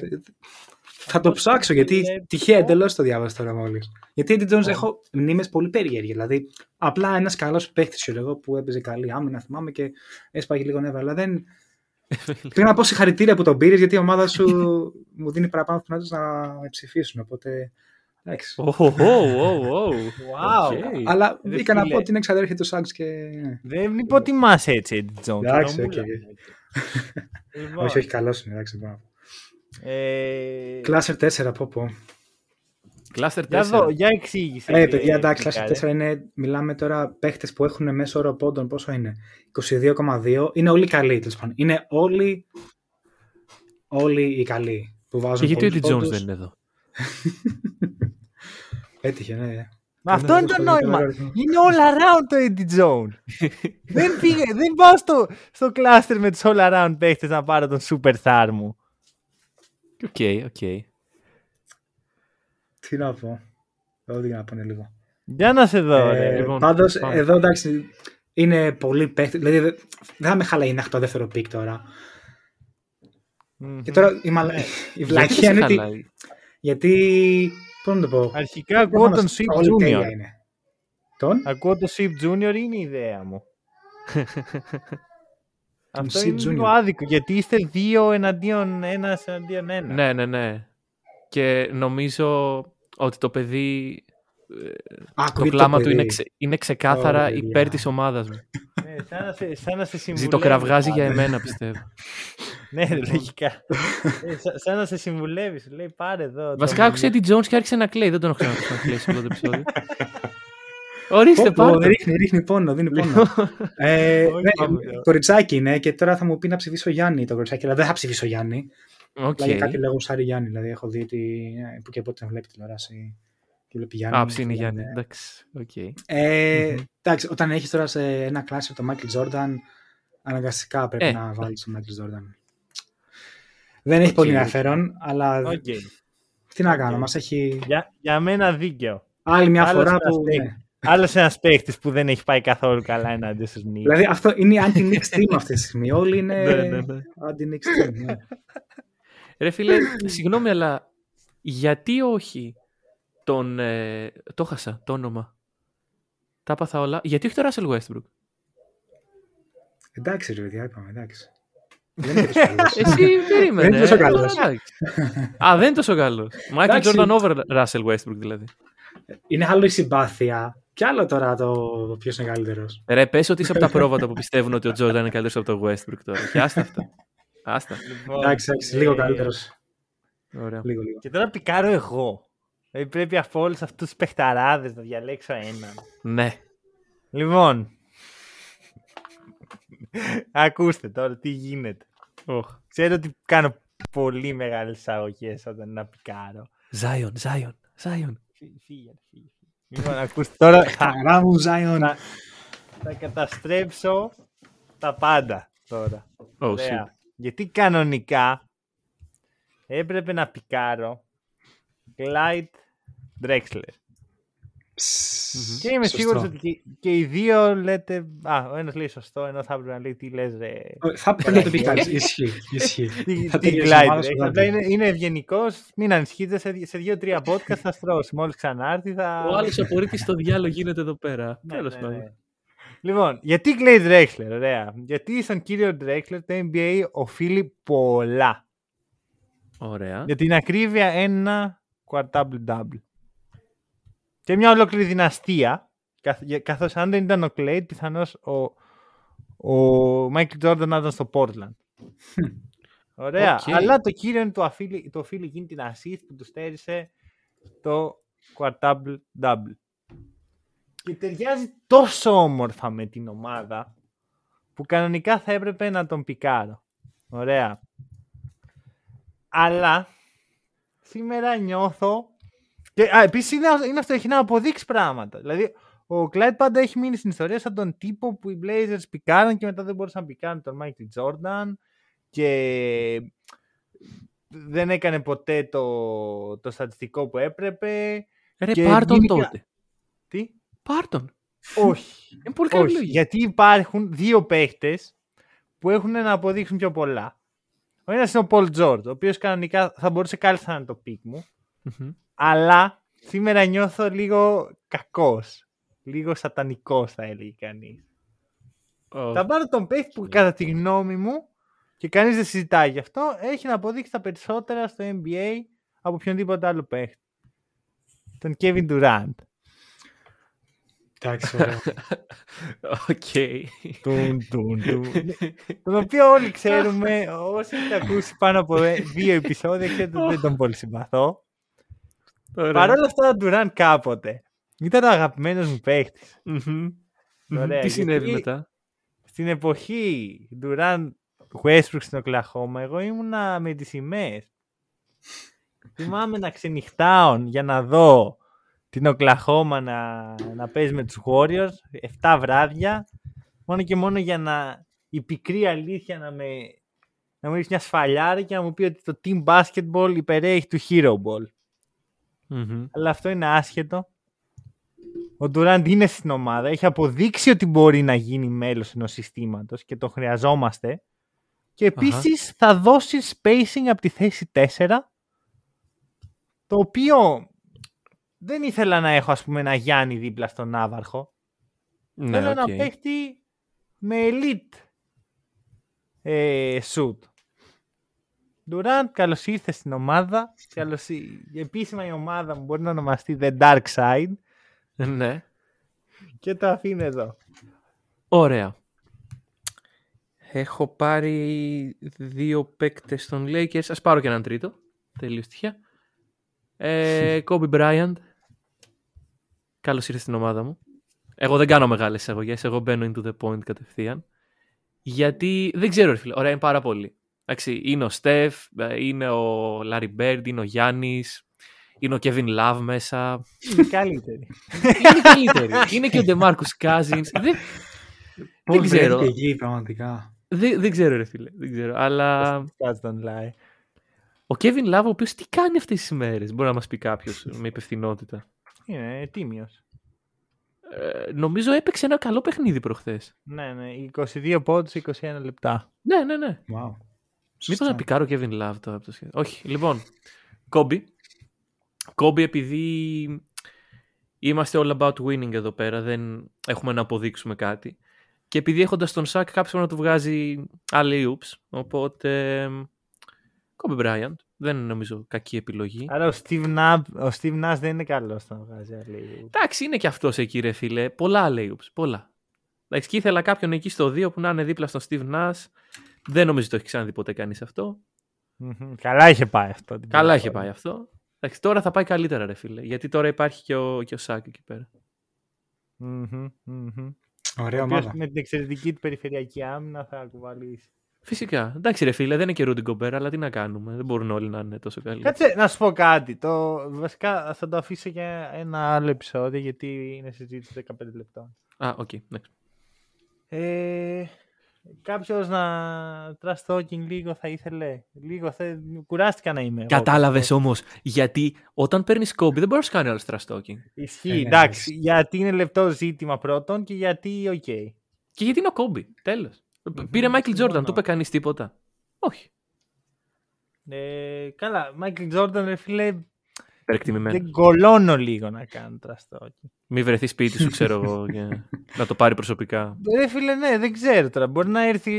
[SPEAKER 3] Θα το ψάξω γιατί τυχαία εντελώς το διάβασα τώρα μόλις. Γιατί Eddie Jones έχω μνήμες πολύ περίεργες. Δηλαδή, απλά ένας καλός παίχτη, ξέρω εγώ, που έπαιζε καλή άμυνα, θυμάμαι και έσπαγε λίγο νεύρα. Αλλά δεν. Θέλω να πω συγχαρητήρια που τον πήρες γιατί η ομάδα σου μου δίνει παραπάνω πιθανότητες να με ψηφίσουν. Οπότε
[SPEAKER 2] Εντάξει. Wow,
[SPEAKER 3] Αλλά μπήκα να πω ότι είναι εξαδέρφια του Σάγκς και.
[SPEAKER 1] Δεν υποτιμά έτσι, Έντι Τζόντ.
[SPEAKER 3] Εντάξει, οκ. Όχι, όχι, καλός είναι. Εντάξει, Κλάσερ 4, πω πω.
[SPEAKER 2] Κλάστερ 4.
[SPEAKER 1] Για, δω, για εξήγησε.
[SPEAKER 3] Ε, παιδιά, εντάξει, Κλάστερ 4 είναι, μιλάμε τώρα παίχτες που έχουν μέσο όρο πόντων, πόσο είναι, 22,2. Είναι όλοι καλοί, τέλος πάντων. Είναι όλοι, όλοι οι καλοί που βάζουν
[SPEAKER 2] Και γιατί ο Eddie Jones δεν είναι εδώ;
[SPEAKER 3] Έτυχε, ναι.
[SPEAKER 1] Μα αυτό είναι το νόημα. Είναι all around το Eddie Jones. δεν, πήγε, δεν πάω στο, στο cluster με τους all around παίχτες να πάρω τον super star μου.
[SPEAKER 2] Οκ, οκ.
[SPEAKER 3] Τι να πω. Ό,τι να πω λίγο.
[SPEAKER 1] Για να σε δω. Ε,
[SPEAKER 3] λοιπόν, Πάντως, εδώ εντάξει, είναι πολύ παίχτη. Δηλαδή, δεν θα με χαλάει να έχω το δεύτερο πικ τώρα. Mm-hmm. Και τώρα η, μαλα... η βλακία είναι ότι. Γιατί Πώς να το πω;
[SPEAKER 1] Αρχικά ακούω τον Σιπ Junior. Τον; Ακούω τον Σιπ Junior είναι η ιδέα μου. Αυτό είναι λίγο άδικο γιατί είστε δύο εναντίον ένας εναντίον ένα.
[SPEAKER 2] Ναι, ναι, ναι. Και νομίζω ότι το παιδί Α, το κλάμα του είναι, ξε, είναι ξεκάθαρα oh, υπέρ yeah. της ομάδας μου.
[SPEAKER 1] Ναι, σαν να σε, σαν να σε
[SPEAKER 2] Ζητοκραυγάζει για εμένα πιστεύω.
[SPEAKER 1] ναι, λογικά. ε, σαν να σε συμβουλεύει, σου λέει πάρε εδώ.
[SPEAKER 2] Βασικά άκουσε Eddie Jones και άρχισε να κλαίει. Δεν τον έχω ξανακούσει να κλαίει σε αυτό το επεισόδιο. Ορίστε, πάρε.
[SPEAKER 3] Ρίχνει, ρίχνει πόνο, δίνει πόνο. ε, ναι, κοριτσάκι είναι και τώρα θα μου πει να ψηφίσω Γιάννη το κοριτσάκι, αλλά δεν θα ψηφίσω Γιάννη. Okay. Δηλαδή κάτι λέγω Σάρι Γιάννη, δηλαδή έχω δει ότι ε, που και πότε βλέπει τηλεόραση και βλέπει Γιάννη.
[SPEAKER 2] Α, ψήνει Γιάννη, εντάξει. Okay.
[SPEAKER 3] Ε, εντάξει, όταν έχεις τώρα σε ένα κλάσιο το Michael Jordan, αναγκαστικά πρέπει ε. να βάλεις τον Michael Jordan. Δεν έχει πολύ ενδιαφέρον, αλλά okay. τι να κάνω, μας έχει...
[SPEAKER 1] Για, για μένα δίκαιο.
[SPEAKER 3] Άλλη μια φορά που... Ναι.
[SPEAKER 1] Άλλος ένας παίχτη που δεν έχει πάει καθόλου καλά εναντίον στους Knicks.
[SPEAKER 3] Δηλαδή αυτό είναι η anti-Knicks team αυτή τη στιγμή. Όλοι είναι ναι, ναι, ναι. anti-Knicks team. Ναι.
[SPEAKER 2] Ρε φίλε, συγγνώμη, αλλά γιατί όχι τον. Ε, το χάσα το όνομα. Τα έπαθα όλα. Γιατί όχι τον Russell Westbrook;
[SPEAKER 3] Εντάξει, ρε παιδιά, είπαμε, εντάξει.
[SPEAKER 2] Εσύ περίμενε. Δεν είναι τόσο καλός. Α, δεν είναι τόσο καλός. Michael Jordan over Russell Westbrook δηλαδή.
[SPEAKER 3] Είναι άλλο η συμπάθεια. Και άλλο τώρα το ποιος είναι καλύτερος.
[SPEAKER 2] Ρε, πες ότι είσαι από τα πρόβατα που πιστεύουν ότι ο Τζόρνταν είναι καλύτερος από το Westbrook τώρα. Και άστα αυτά. Άστα.
[SPEAKER 3] Λοιπόν, εντάξει, εντάξει, λίγο καλύτερος.
[SPEAKER 2] Ωραία.
[SPEAKER 3] Λίγο, λίγο.
[SPEAKER 1] Και τώρα πικάρω εγώ. Δηλαδή πρέπει από όλους αυτούς τους παιχταράδες να διαλέξω έναν.
[SPEAKER 2] Ναι.
[SPEAKER 1] Λοιπόν. Ακούστε τώρα τι γίνεται.
[SPEAKER 2] Oh.
[SPEAKER 1] Ξέρω ότι κάνω πολύ μεγάλες αγωγές όταν να πικάρω.
[SPEAKER 2] Ζάιον, Ζάιον, Ζάιον.
[SPEAKER 1] Φύγε, φύγε. Λοιπόν, ακούστε τώρα.
[SPEAKER 3] Χαρά μου, Ζάιον.
[SPEAKER 1] Θα καταστρέψω τα πάντα τώρα.
[SPEAKER 2] Oh,
[SPEAKER 1] Γιατί κανονικά έπρεπε να πικάρω Glide Drexler. Και είμαι σίγουρος ότι και, οι δύο λέτε. Α, ο ένας λέει σωστό, ενώ θα έπρεπε να λέει τι λες.
[SPEAKER 3] Θα έπρεπε να το πει κάτι. Ισχύει.
[SPEAKER 1] Τι Glide. Είναι, είναι ευγενικός. Μην ανησυχείτε. Σε, δύο-τρία podcast θα στρώσει. Μόλις ξανάρθει θα.
[SPEAKER 2] Ο άλλος απορρίπτει στο διάλογο γίνεται εδώ πέρα. Ναι, Τέλος ναι, πάντων. Ναι.
[SPEAKER 1] Λοιπόν, γιατί Glade Drexler, ωραία. Γιατί στον κύριο Drexler το NBA οφείλει πολλά.
[SPEAKER 2] Ωραία.
[SPEAKER 1] Για την ακρίβεια ένα quadruple-double και μια ολόκληρη δυναστεία. Καθώς αν δεν ήταν ο Κλέιτ, πιθανώς ο, ο Μάικλ Τζόρνταν να ήταν στο Portland. Ωραία. Okay. Αλλά το κύριο είναι το οφείλει, το οφείλει εκείνη την assist που τους στέρισε το quadruple double. Και ταιριάζει τόσο όμορφα με την ομάδα που κανονικά θα έπρεπε να τον πικάρω. Ωραία. Αλλά σήμερα νιώθω και επίσης είναι, είναι αυτό, έχει να αποδείξει πράγματα. Δηλαδή, ο Clyde πάντα έχει μείνει στην ιστορία σαν τον τύπο που οι Blazers πικάραν και μετά δεν μπορούσαν να πικάρουν τον Michael Jordan και δεν έκανε ποτέ το, το στατιστικό που έπρεπε.
[SPEAKER 2] Ρε, και πάρτον τότε.
[SPEAKER 1] Τι;
[SPEAKER 2] Πάρτον.
[SPEAKER 1] Όχι.
[SPEAKER 2] Είναι πολύ καλή
[SPEAKER 1] Όχι. Γιατί υπάρχουν δύο παίχτες που έχουν να αποδείξουν πιο πολλά. Ο ένας είναι ο Paul George, ο οποίος κανονικά θα μπορούσε κάλλιστα να είναι το pick μου. Mm-hmm. Αλλά σήμερα νιώθω λίγο κακός. Λίγο σατανικός θα έλεγε κανείς. Oh. Θα πάρω τον παίχτη που κατά τη γνώμη μου και κανείς δεν συζητάει γι' αυτό έχει να αποδείξει τα περισσότερα στο NBA από οποιονδήποτε άλλο παίχτη. Τον Kevin Durant.
[SPEAKER 3] Εντάξει, ωραία.
[SPEAKER 2] Οκ.
[SPEAKER 1] Τον οποίο όλοι ξέρουμε, όσοι έχετε ακούσει πάνω από δύο επεισόδια, ξέρετε ότι δεν τον πολύ συμπαθώ. Παρ' όλα αυτά, ο Ντουράν κάποτε ήταν ο αγαπημένος μου παίχτης.
[SPEAKER 2] Τι συνέβη μετά;
[SPEAKER 1] Στην εποχή Ντουράν Westbrook στην Οκλαχώμα, εγώ ήμουνα με τις σημαίες. Θυμάμαι να ξενυχτάω για να δω την Οκλαχώμα να, να παίζει με τους Warriors 7 βράδια μόνο και μόνο για να η πικρή αλήθεια να με να μου ρίξει μια σφαλιάρα και να μου πει ότι το team basketball υπερέχει του hero ball.
[SPEAKER 2] Mm-hmm.
[SPEAKER 1] Αλλά αυτό είναι άσχετο. Ο Ντουράντ είναι στην ομάδα. Έχει αποδείξει ότι μπορεί να γίνει μέλος ενός συστήματος και το χρειαζόμαστε. Και επίσης uh-huh. θα δώσει spacing από τη θέση 4. Το οποίο δεν ήθελα να έχω ας πούμε ένα Γιάννη δίπλα στον Ναύαρχο. Ναι, Θέλω okay. να παίχτη με elite ε, shoot. Durant, καλώς ήρθες στην ομάδα. Καλώς... Επίσημα η ομάδα μου μπορεί να ονομαστεί The Dark Side.
[SPEAKER 2] Ναι.
[SPEAKER 1] Και το αφήνω εδώ.
[SPEAKER 2] Ωραία. Έχω πάρει δύο παίκτες των Lakers. Α πάρω και έναν τρίτο. Τελείω τυχαία. Ε, Kobe Bryant. Καλώς ήρθες στην ομάδα μου. Εγώ δεν κάνω μεγάλες εισαγωγές. Εγώ μπαίνω into the point κατευθείαν. Γιατί δεν ξέρω, φίλε. Ωραία, είναι πάρα πολύ. Εντάξει, είναι ο Στεφ, είναι ο Λάρι Μπέρντ, είναι ο Γιάννης, είναι ο Kevin Love μέσα.
[SPEAKER 1] Είναι καλύτερη.
[SPEAKER 2] είναι καλύτερη. είναι και ο Ντεμάρκους Κάζινς. δεν, δεν ξέρω.
[SPEAKER 3] Εκεί, πραγματικά.
[SPEAKER 2] Δεν, δεν ξέρω, ρε φίλε. Δεν ξέρω. Αλλά. Ο Kevin Love, ο οποίος τι κάνει αυτές τις ημέρες, μπορεί να μας πει κάποιος με υπευθυνότητα.
[SPEAKER 1] Είναι τίμιος.
[SPEAKER 2] Ε, νομίζω έπαιξε ένα καλό παιχνίδι προχθές.
[SPEAKER 1] Ναι, ναι. 22 πόντους, 21 λεπτά.
[SPEAKER 2] Ναι, ναι, ναι.
[SPEAKER 3] Wow.
[SPEAKER 2] Μήπως να πικάρω Kevin Love τώρα από το σχέδιο. Όχι. Λοιπόν, Κόμπι. Κόμπι επειδή είμαστε all about winning εδώ πέρα, δεν έχουμε να αποδείξουμε κάτι. Και επειδή έχοντας τον Σάκ, κάποιος να του βγάζει άλλοι oops. Οπότε. Κόμπι Bryant. Δεν είναι νομίζω κακή επιλογή.
[SPEAKER 1] Άρα ο Steve, Nash, ο Steve Nash δεν είναι καλός να βγάζει άλλοι
[SPEAKER 2] Εντάξει, είναι και αυτός εκεί, ρε φίλε. Πολλά άλλοι oops. Πολλά. Εντάξει, και ήθελα κάποιον εκεί στο 2 που να είναι δίπλα στον Steve Nash. Δεν νομίζω ότι το έχει ξαναδεί ποτέ κανείς αυτό.
[SPEAKER 1] Mm-hmm. Καλά είχε πάει αυτό.
[SPEAKER 2] Καλά είχε πάει αυτό. Εντάξει, τώρα θα πάει καλύτερα, ρε φίλε. Γιατί τώρα υπάρχει και ο, και ο Σάκ εκεί πέρα.
[SPEAKER 1] Mm-hmm, mm-hmm.
[SPEAKER 3] Ωραία ομάδα.
[SPEAKER 1] Με την εξαιρετική του περιφερειακή άμυνα θα κουβαλήσει.
[SPEAKER 2] Φυσικά. Εντάξει, ρε φίλε, δεν είναι και Ρούντι Γκομπέρ, αλλά τι να κάνουμε. Δεν μπορούν όλοι να είναι τόσο καλοί.
[SPEAKER 1] Κάτσε να σου πω κάτι. Το... Βασικά θα το αφήσω για ένα άλλο επεισόδιο, γιατί είναι συζήτηση 15 λεπτών.
[SPEAKER 2] Α, οκ. Okay.
[SPEAKER 1] Ε, Κάποιος να trash talking λίγο θα ήθελε. Λίγο θε... κουράστηκα να είμαι.
[SPEAKER 2] Κατάλαβες όμως. Γιατί όταν παίρνεις Kobe δεν μπορείς να κάνεις άλλο trash talking.
[SPEAKER 1] Ισχύει. Ε, εντάξει. Γιατί είναι λεπτό ζήτημα πρώτον και γιατί οκ. Okay.
[SPEAKER 2] Και γιατί είναι ο κόμπι. Τέλος. Πήρε Μάικλ Τζόρνταν. Του είπε κανείς τίποτα. Όχι.
[SPEAKER 1] Ε, καλά. Μάικλ Τζόρνταν, ρε φίλε.
[SPEAKER 2] Δεν
[SPEAKER 1] κολώνω λίγο να κάνω τραστόκι.
[SPEAKER 2] Μη βρεθεί σπίτι σου, ξέρω εγώ, και να το πάρει προσωπικά.
[SPEAKER 1] Δεν φίλε, ναι, δεν ξέρω τώρα. Μπορεί να έρθει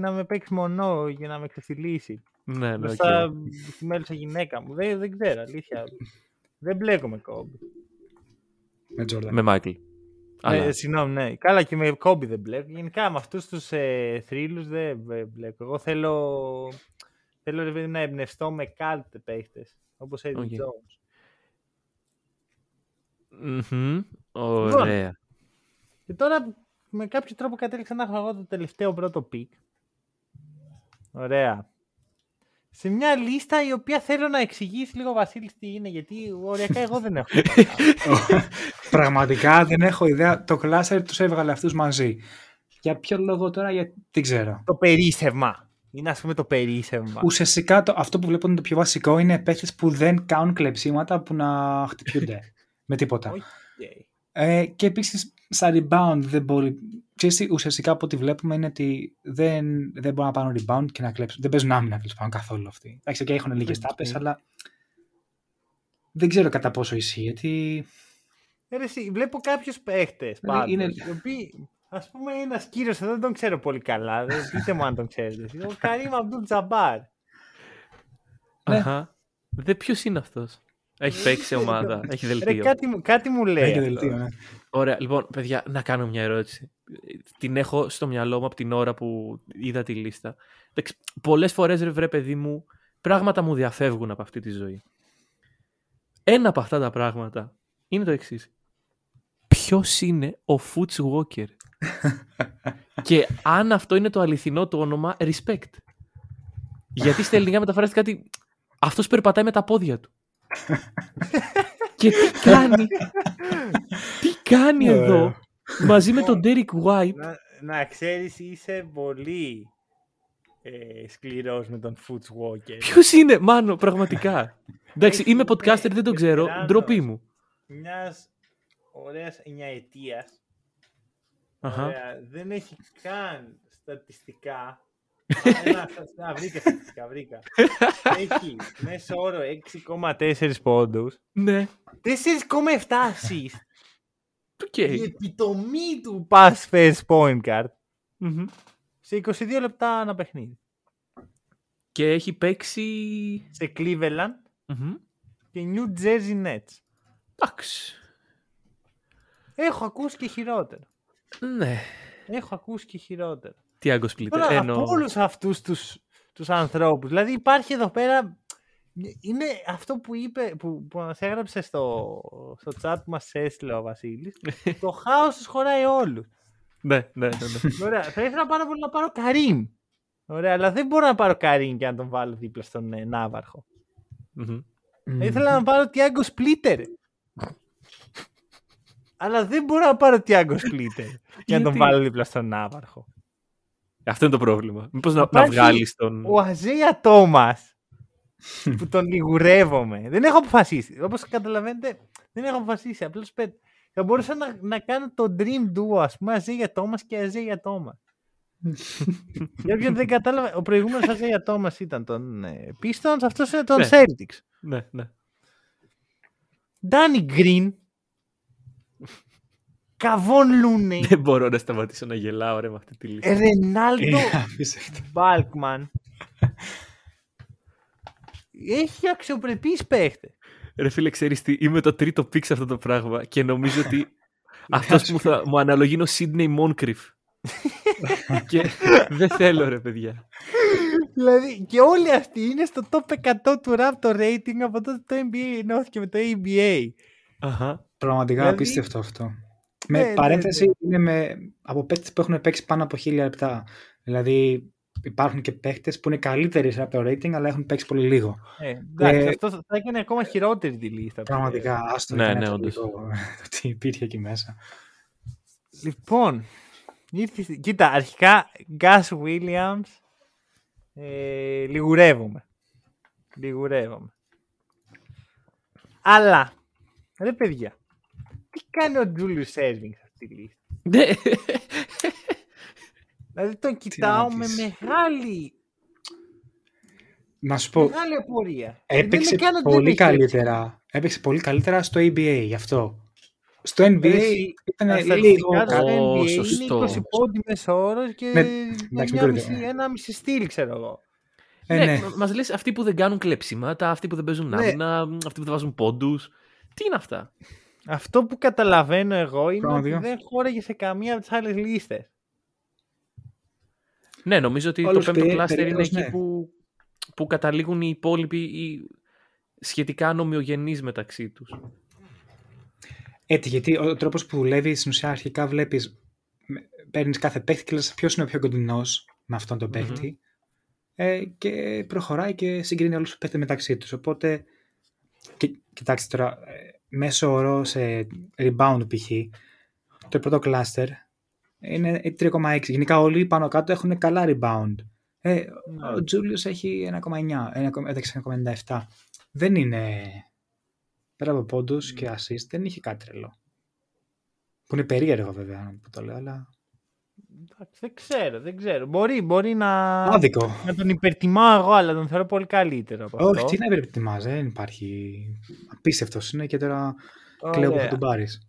[SPEAKER 1] να με παίξει μονό για να με ξεφυλίσει.
[SPEAKER 2] Ναι, ναι.
[SPEAKER 1] Μπροστά okay. στη μέλουσα γυναίκα μου. Δεν, δεν ξέρω, αλήθεια. δεν μπλέκω με κόμπι.
[SPEAKER 3] Με Τζόρνταν.
[SPEAKER 2] Με Μάικλ.
[SPEAKER 1] Ε, συγγνώμη, ναι. Καλά και με Κόμπι δεν μπλέκω. Γενικά με αυτούς τους ε, θρύλους δεν μπλέκω. Εγώ θέλω, θέλω ρε, να εμπνευστώ με κάλτε παίχτες. Όπως Eddie okay. Jones.
[SPEAKER 2] Mm-hmm. Ωραία.
[SPEAKER 1] Και τώρα με κάποιο τρόπο κατέληξα να έχω εγώ το τελευταίο πρώτο pick. Ωραία. Σε μια λίστα η οποία θέλω να εξηγήσεις λίγο ο Βασίλης τι είναι, γιατί οριακά εγώ δεν έχω.
[SPEAKER 3] Πραγματικά δεν έχω ιδέα. Το κλάστερ τους έβγαλε αυτούς μαζί. Για ποιο λόγο τώρα, γιατί δεν ξέρω.
[SPEAKER 1] Το περίσευμα. Είναι ας πούμε το περίσευμα.
[SPEAKER 3] Ουσιαστικά το, αυτό που βλέπω είναι το πιο βασικό είναι παίχτες που δεν κάνουν κλεψίματα που να χτυπιούνται με τίποτα. Okay. Ε, και επίσης στα rebound δεν μπορεί. Ξέρεις, ουσιαστικά από ό,τι βλέπουμε είναι ότι δεν, δεν μπορούν να πάρουν rebound και να κλέψουν. Δεν παίζουν άμυνα τέλος πάντων καθόλου αυτοί. Εντάξει, και έχουν λίγες okay. τάπες, αλλά δεν ξέρω κατά πόσο ισχύει. Γιατί...
[SPEAKER 1] Ε, εσύ, βλέπω κάποιους παίχτες. Ε, είναι... Οι οποίοι, ας πούμε, ένας κύριος εδώ δεν τον ξέρω πολύ καλά. Δεν πείτε μου αν τον ξέρετε. Ο Καρύμ Αμπτούλ Τζαμπάρ.
[SPEAKER 2] Αχα. Δεν ποιος είναι αυτός; Έχει παίξει ομάδα, έχει δελτίο.
[SPEAKER 1] Ρε, κάτι, κάτι μου λέει.
[SPEAKER 3] Έχει δελτίο, ναι.
[SPEAKER 2] Ωραία, λοιπόν, παιδιά, να κάνω μια ερώτηση. Την έχω στο μυαλό μου από την ώρα που είδα τη λίστα. Πολλές φορές, ρε, βρε παιδί μου, πράγματα μου διαφεύγουν από αυτή τη ζωή. Ένα από αυτά τα πράγματα είναι το εξής. Ποιος είναι ο Foots Walker; και αν αυτό είναι το αληθινό του όνομα, respect. Γιατί στα ελληνικά μεταφράζεται κάτι. Αυτός περπατάει με τα πόδια του και τι κάνει, τι κάνει εδώ; Μαζί με τον Derek White;
[SPEAKER 1] Να, να ξέρεις είσαι πολύ ε, σκληρός με τον Foots Walker.
[SPEAKER 2] Ποιος είναι, μάνο, πραγματικά. Εντάξει, είμαι podcaster, δεν το ξέρω, ντροπή μου.
[SPEAKER 1] Μιας ωραίας εννιαετίας. Ωραία, δεν έχει καν στατιστικά να, βρήκα στατιστικά, βρήκα. Έχει μέσο όρο 6,4 πόντους.
[SPEAKER 2] Ναι.
[SPEAKER 1] 4,7 assist. Okay. Η επιτομή του pass first point card. Σε 22 λεπτά ένα παιχνίδι.
[SPEAKER 2] Και έχει παίξει...
[SPEAKER 1] Σε Cleveland και New Jersey Nets.
[SPEAKER 2] Εντάξει.
[SPEAKER 1] Έχω ακούσει και χειρότερο.
[SPEAKER 2] Ναι.
[SPEAKER 1] Έχω ακούσει και χειρότερο.
[SPEAKER 2] Τι άγκο σπλίτερ.
[SPEAKER 1] Τώρα, από όλους αυτούς τους τους ανθρώπους. Δηλαδή υπάρχει εδώ πέρα είναι αυτό που είπε, που, που μας έγραψε στο, στο chat που μας έστειλε ο Βασίλης. το χάος τους χωράει όλους.
[SPEAKER 2] ναι, ναι, ναι, ναι.
[SPEAKER 1] Ωραία, θα ήθελα πάρα πολύ να πάρω Καρύμ. Ωραία, αλλά δεν μπορώ να πάρω Καρύμ και να τον βάλω δίπλα στον ε, ναυαρχο Θα ήθελα να πάρω Τιάγκο Σπλίτερ. αλλά δεν μπορώ να πάρω Τιάγκο Σπλίτερ και να τον βάλω δίπλα στον Ναύαρχο.
[SPEAKER 2] Αυτό είναι το πρόβλημα. Μήπως να, να βγάλεις τον...
[SPEAKER 1] Ο Αζέια Τόμας που τον λιγουρεύομαι. δεν έχω αποφασίσει. Όπως καταλαβαίνετε, δεν έχω αποφασίσει. Απλώς θα μπορούσα να, να κάνω το dream duo, ας πούμε, Αζέια Τόμας και Αζέια Τόμας. Για όποιον δεν κατάλαβε, ο προηγούμενος Αζέια Τόμας ήταν τον ε, Pistons, αυτός είναι τον ναι. Celtics.
[SPEAKER 2] Ναι, ναι.
[SPEAKER 1] Danny Green Καβόν Λούνεϊ.
[SPEAKER 2] Δεν μπορώ να σταματήσω να γελάω ρε με αυτή τη λίστα.
[SPEAKER 1] Ρενάλντο Μπάλκμαν. Έχει αξιοπρεπείς παίχτες.
[SPEAKER 2] Ρε φίλε, ξέρεις τι, είμαι το τρίτο πίξ αυτό το πράγμα και νομίζω ότι αυτός που θα μου αναλογεί είναι ο Σίδνεϊ Μόνκριφ. και δεν θέλω ρε παιδιά.
[SPEAKER 1] Δηλαδή και όλοι αυτοί είναι στο top 100 του Raptor rating από τότε το NBA ενώθηκε με το ABA.
[SPEAKER 3] Αχα. Πραγματικά δηλαδή... απίστευτο αυτό. Με ναι, ναι, παρένθεση ναι, είναι με, από παίκτες που έχουν παίξει πάνω από χίλια λεπτά. Δηλαδή υπάρχουν και παίκτες που είναι καλύτεροι από το rating, αλλά έχουν παίξει πολύ λίγο.
[SPEAKER 1] Ε, εντάξει, ε, αυτό θα έκανε ακόμα χειρότερη τη λίστα.
[SPEAKER 3] Πραγματικά, άστο
[SPEAKER 2] ναι, ναι, όντως.
[SPEAKER 3] Το, τι υπήρχε εκεί μέσα.
[SPEAKER 1] Λοιπόν, κοίτα, αρχικά Gus Williams ε, λιγουρεύομαι. Λιγουρεύομαι. Αλλά, ρε παιδιά, τι κάνει ο Τζούλιου Σέρβινγκ σε αυτή τη λίστα;
[SPEAKER 2] Ναι.
[SPEAKER 1] δηλαδή τον κοιτάω με μεγάλη.
[SPEAKER 3] Να σου πω.
[SPEAKER 1] Μεγάλη απορία.
[SPEAKER 3] Έπαιξε πολύ καλύτερα. Έπαιξε πολύ καλύτερα στο ABA γι' αυτό. Στο NBA ήταν λίγο
[SPEAKER 1] καλό. Είναι 20 πόντι μέσα όρο και ναι, ένα μισή στυλ, ξέρω εγώ.
[SPEAKER 2] Ε, ναι, ναι. Μα λες αυτοί που δεν κάνουν κλέψιμα, αυτοί που δεν παίζουν ναι. άμυνα, αυτοί που δεν βάζουν πόντους. Τι είναι αυτά;
[SPEAKER 1] Αυτό που καταλαβαίνω εγώ είναι ότι δεν χώραγε σε καμία από τις άλλες λίστες.
[SPEAKER 2] Ναι, νομίζω ότι το πέμπτο κλάστερ είναι εκεί ναι. που, που καταλήγουν οι υπόλοιποι οι σχετικά νομιογενείς μεταξύ τους.
[SPEAKER 3] Έτσι, γιατί ο τρόπος που δουλεύεις στην ουσία αρχικά βλέπεις, παίρνεις κάθε παίχτη και λες ποιος είναι ο πιο κοντινός με αυτόν τον παιχτη ε, και προχωράει και συγκρίνει όλους τους παίχτες μεταξύ τους. Οπότε, κοιτάξτε τώρα, ε, μέσο όρο σε rebound π.χ. Το πρώτο cluster είναι 3,6. Γενικά όλοι πάνω κάτω έχουν καλά rebound. Ε, ναι. Ο Τζούλιος έχει 1,9, 1,97. Δεν είναι... Πέρα από πόντους και assist δεν είχε κάτι τρελό. Που είναι περίεργο βέβαια που το λέω, αλλά...
[SPEAKER 1] Δεν ξέρω, δεν ξέρω. Μπορεί, μπορεί να...
[SPEAKER 3] Άδικο.
[SPEAKER 1] να τον υπερτιμάω εγώ, αλλά τον θεωρώ πολύ καλύτερο από
[SPEAKER 3] Όχι, τι να υπερτιμάς, δεν υπάρχει. Απίστευτος είναι και τώρα κλαίω που θα τον πάρεις.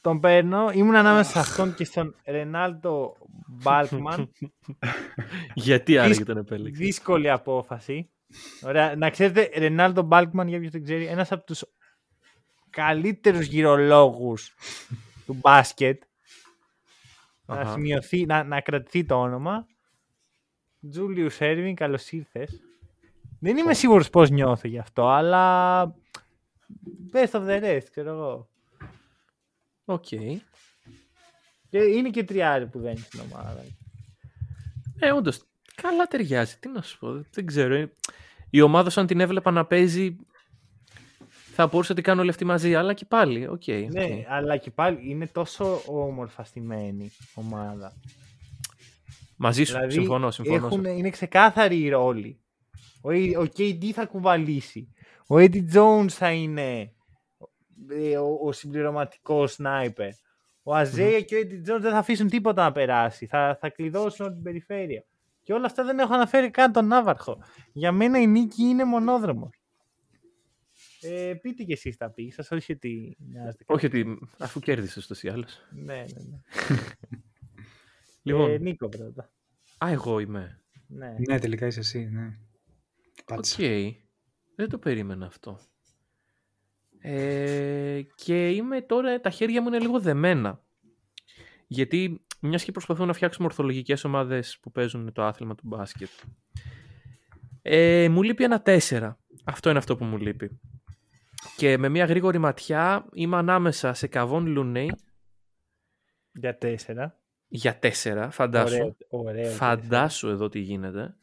[SPEAKER 1] Τον παίρνω. Ήμουν ανάμεσα σε αυτόν και στον Ρενάλτο Μπάλκμαν.
[SPEAKER 2] Γιατί άραγε τον επέλεξε.
[SPEAKER 1] Δύσκολη απόφαση. Ωραία. Να ξέρετε, Ρενάλτο Μπάλκμαν, για ποιο δεν ξέρει, ένας από τους καλύτερους γυρολόγους του μπάσκετ να σημειωθεί, να, να κρατηθεί το όνομα. Julius Erving, καλώς ήρθες. Δεν είμαι σίγουρος πώς νιώθω γι' αυτό, αλλά. Best of the rest, ξέρω εγώ.
[SPEAKER 2] Οκ.
[SPEAKER 1] Και είναι και τριάρι που δεν είναι στην ομάδα.
[SPEAKER 2] Ε, όντως. Καλά ταιριάζει. Τι να σου πω. Δεν ξέρω. Η ομάδα, σαν την έβλεπα να παίζει, θα μπορούσα να την κάνω όλη μαζί, αλλά και πάλι, okay,
[SPEAKER 1] Ναι, αλλά και πάλι είναι τόσο όμορφα στημένη ομάδα.
[SPEAKER 2] Μαζί σου, δηλαδή, συμφωνώ, συμφωνώ.
[SPEAKER 1] Έχουν, είναι ξεκάθαροι οι ρόλοι. Ο, ο KD θα κουβαλήσει. Ο Eddie Jones θα είναι ε, ο, ο συμπληρωματικός σνάιπερ. Ο αζεια και ο Eddie Jones δεν θα αφήσουν τίποτα να περάσει. Θα, θα κλειδώσουν όλη την περιφέρεια. Και όλα αυτά δεν έχω αναφέρει καν τον Ναύαρχο. Για μένα η νίκη είναι μονόδρομος. Ε, πείτε και εσείς τα pick σας, όχι ότι
[SPEAKER 2] νοιάζετε. Όχι ότι αφού κέρδισες τω όντι ή άλλως.
[SPEAKER 1] ναι, ναι, ναι.
[SPEAKER 2] λοιπόν,
[SPEAKER 1] ε, Νίκο πρώτα.
[SPEAKER 2] Α, εγώ είμαι.
[SPEAKER 1] Ναι,
[SPEAKER 3] ναι τελικά είσαι εσύ, ναι.
[SPEAKER 2] Οκ. Okay. Δεν το περίμενα αυτό. Ε, και είμαι τώρα, τα χέρια μου είναι λίγο δεμένα. Γιατί Μιας και προσπαθούμε να φτιάξουμε ορθολογικέ ομάδες που παίζουν το άθλημα του μπάσκετ. Ε, μου λείπει ένα 4. Αυτό είναι αυτό που μου λείπει. Και με μια γρήγορη ματιά είμαι ανάμεσα σε Καβόν Λουνέι.
[SPEAKER 1] Για 4.
[SPEAKER 2] Για 4, φαντάσου.
[SPEAKER 1] Ωραίο,
[SPEAKER 2] φαντάσου εδώ τι γίνεται.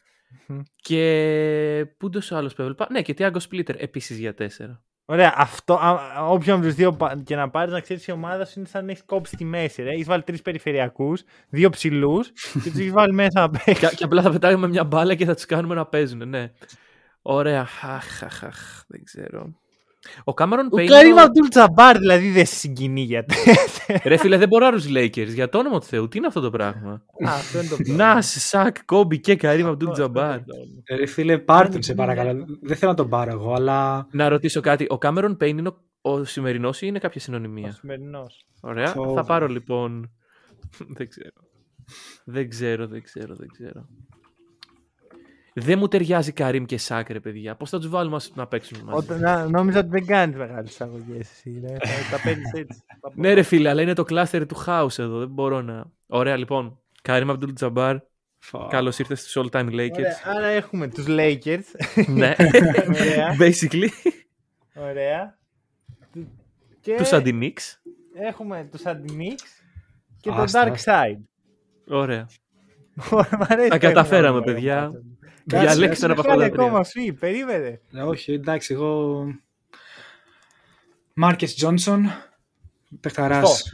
[SPEAKER 2] και πού το άλλος που έβλεπα. Ναι, και Τιάγκο Σπλίτερ επίσης για 4.
[SPEAKER 1] Ωραία, αυτό, όποιον από τους δύο και να πάρεις να ξέρεις η ομάδα σου είναι σαν να έχεις κόψει τη μέση. Ρε. Έχεις βάλει τρεις περιφερειακούς, δύο ψηλούς και τους έχεις βάλει μέσα απ'
[SPEAKER 2] και, και απλά θα πετάμε μια μπάλα και θα τους κάνουμε να παίζουν, ναι. Ωραία. Αχ, αχ, αχ, δεν ξέρω. Ο Κάμερον
[SPEAKER 1] Πέιν. Ο Καρίμ Αμπντούλ Τζαμπάρ δηλαδή δεν συγκινεί για
[SPEAKER 2] Ρε φίλε, δεν μπορώ να του Lakers. Για το όνομα του Θεού, τι είναι αυτό το πράγμα; Να, Σακ, Κόμπι και Καρίμ Αμπντούλ Τζαμπάρ.
[SPEAKER 3] Ρε φίλε, πάρτε σε παρακαλώ. Δεν θέλω να τον πάρω εγώ, αλλά.
[SPEAKER 2] Να ρωτήσω κάτι. Ο Κάμερον Πέιν είναι ο σημερινός ή είναι κάποια συνωνυμία; Ο
[SPEAKER 1] σημερινός.
[SPEAKER 2] Ωραία. Θα πάρω λοιπόν. δεν ξέρω. Δεν ξέρω, δεν ξέρω, δεν ξέρω. Δεν μου ταιριάζει Καρύμ και Σάκρε, παιδιά. Πώς θα τους βάλουμε να παίξουν μαζί;
[SPEAKER 1] Όταν, να, νόμιζα ότι δεν κάνεις μεγάλες αγωγές εσύ. τα παίρνεις έτσι.
[SPEAKER 2] ναι, ρε φίλε, αλλά είναι το κλάστερ του χάους εδώ. Δεν μπορώ να. Ωραία, λοιπόν. Καρύμ Αμπτούλ Τζαμπάρ. Καλώς ήρθες στους All Time Lakers.
[SPEAKER 1] Ωραία, άρα έχουμε τους Lakers.
[SPEAKER 2] ναι. Basically.
[SPEAKER 1] Ωραία.
[SPEAKER 2] Και... Τους Αντινίξ.
[SPEAKER 1] Έχουμε τους Αντινίξ και το Dark Side.
[SPEAKER 2] Ωραία. Τα καταφέραμε, παιδιά. Διαλέξτε ένα από αυτά τα τρία.
[SPEAKER 1] ακόμα σου, περίμενε.
[SPEAKER 3] Ε, όχι, εντάξει, εγώ... Μάρκες Τζόνσον, παιχταράς.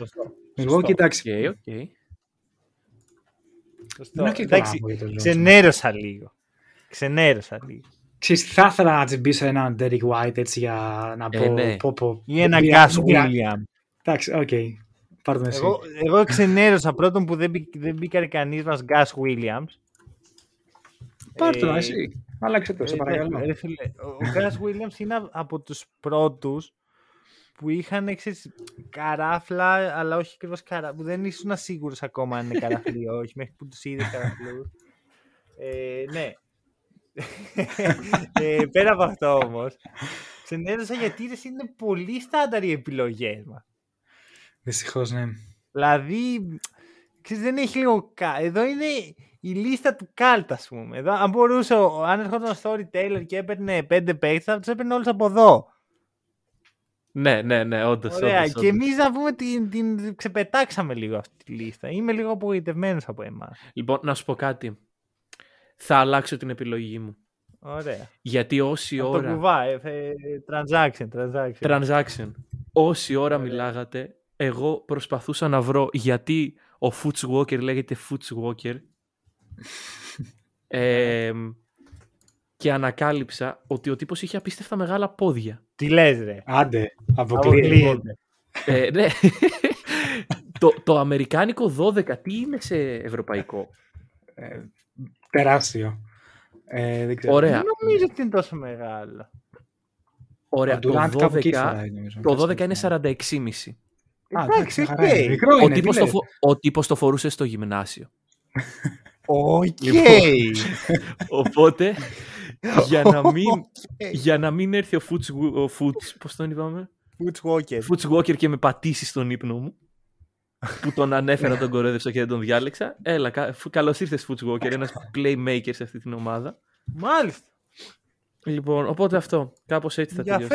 [SPEAKER 3] Εγώ, εντάξει.
[SPEAKER 2] Οκ, οκ.
[SPEAKER 1] Εντάξει, ξενέρωσα λίγο. Ξενέρωσα λίγο.
[SPEAKER 3] Ξέρεις, θα ήθελα να τσιμπήσω έναν Derek White έτσι για να ε, πω, ναι. πω, πω.
[SPEAKER 1] Ή ένα Gus Williams.
[SPEAKER 3] Εντάξει, οκ. Πάρτε εσύ.
[SPEAKER 1] Εγώ, εγώ ξενέρωσα πρώτον που δεν, δεν μπήκε κανείς μας Gus Williams.
[SPEAKER 3] Πάρ' το, ε, εσύ. Άλλαξε το, σε ε, παρακαλώ.
[SPEAKER 1] Ε, ο Gus Williams είναι από τους πρώτους που είχαν ξέρεις, καράφλα, αλλά όχι ακριβώς καράφλα, που δεν ήσουν σίγουρος ακόμα αν είναι καράφλα ή όχι, μέχρι που τους είδες καράφλους. Ε, ναι. ε, πέρα από αυτό όμως, ξενέρωσα γιατί είναι πολύ στάνταρ οι επιλογές μας.
[SPEAKER 3] Δυστυχώς, ναι.
[SPEAKER 1] Δηλαδή, ξέρεις, δεν έχει λίγο. Εδώ είναι η λίστα του Καλτ, ας πούμε. Εδώ, αν μπορούσε, αν έρχονταν ο Taylor και έπαιρνε πέντε παίκτες, θα τους έπαιρνε όλους από εδώ.
[SPEAKER 2] Ναι, ναι, ναι, όντως.
[SPEAKER 1] Ωραία. Όντως, και εμείς να πούμε την, την ξεπετάξαμε λίγο αυτή τη λίστα. Είμαι λίγο απογοητευμένος από εμάς.
[SPEAKER 2] Λοιπόν, να σου πω κάτι. Θα αλλάξω την επιλογή μου.
[SPEAKER 1] Ωραία.
[SPEAKER 2] Γιατί όση
[SPEAKER 1] από
[SPEAKER 2] ώρα.
[SPEAKER 1] Το κουβά, ε, ε, transaction, transaction.
[SPEAKER 2] Transaction. Όση ώρα Ωραία. μιλάγατε, εγώ προσπαθούσα να βρω γιατί ο Foots Walker λέγεται Foots Walker και ανακάλυψα ότι ο τύπος είχε απίστευτα μεγάλα πόδια.
[SPEAKER 1] Τι λες ρε;
[SPEAKER 3] Άντε, αποκλείεται.
[SPEAKER 2] ε, ναι. το, το αμερικάνικο 12, τι είναι σε ευρωπαϊκό;
[SPEAKER 3] Ε, τεράστιο. Ε, δεν
[SPEAKER 2] ξέρω. Ωραία.
[SPEAKER 1] Δεν νομίζω ότι είναι τόσο μεγάλο.
[SPEAKER 2] Ωραία, το 12, το 12 είναι 46,5.
[SPEAKER 1] Εντάξει,
[SPEAKER 2] ο, τύπος το, ο τύπος το φορούσε στο γυμνάσιο.
[SPEAKER 1] Οκ.
[SPEAKER 2] Οπότε, για να μην, για να μην έρθει ο Foots, ο Foots πώς τον είπαμε;
[SPEAKER 1] Foots Walker.
[SPEAKER 2] Foots Walker και με πατήσει στον ύπνο μου. που τον ανέφερα, τον κορόιδεψα και δεν τον διάλεξα. Έλα, καλώς ήρθες Foots Walker, ένας playmaker σε αυτή την ομάδα.
[SPEAKER 1] Μάλιστα.
[SPEAKER 2] Λοιπόν, οπότε αυτό. Κάπως έτσι θα τελειώσει.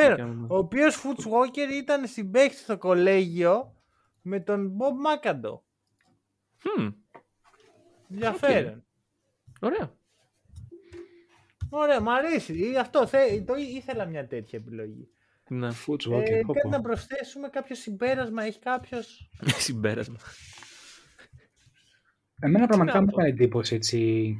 [SPEAKER 1] Ο οποίος Foots Walker ήταν συμπαίκτης στο κολέγιο με τον Bob Μάκαντο.
[SPEAKER 2] Hmm.
[SPEAKER 1] Ενδιαφέρον.
[SPEAKER 2] Ωραία.
[SPEAKER 1] Ωραία, μου αρέσει. Αυτό, θε, το ήθελα μια τέτοια επιλογή.
[SPEAKER 2] Ναι.
[SPEAKER 1] Ε, κάτι να προσθέσουμε κάποιο συμπέρασμα, έχει κάποιος;
[SPEAKER 2] συμπέρασμα.
[SPEAKER 3] Εμένα πραγματικά μου έκανε εντύπωση έτσι,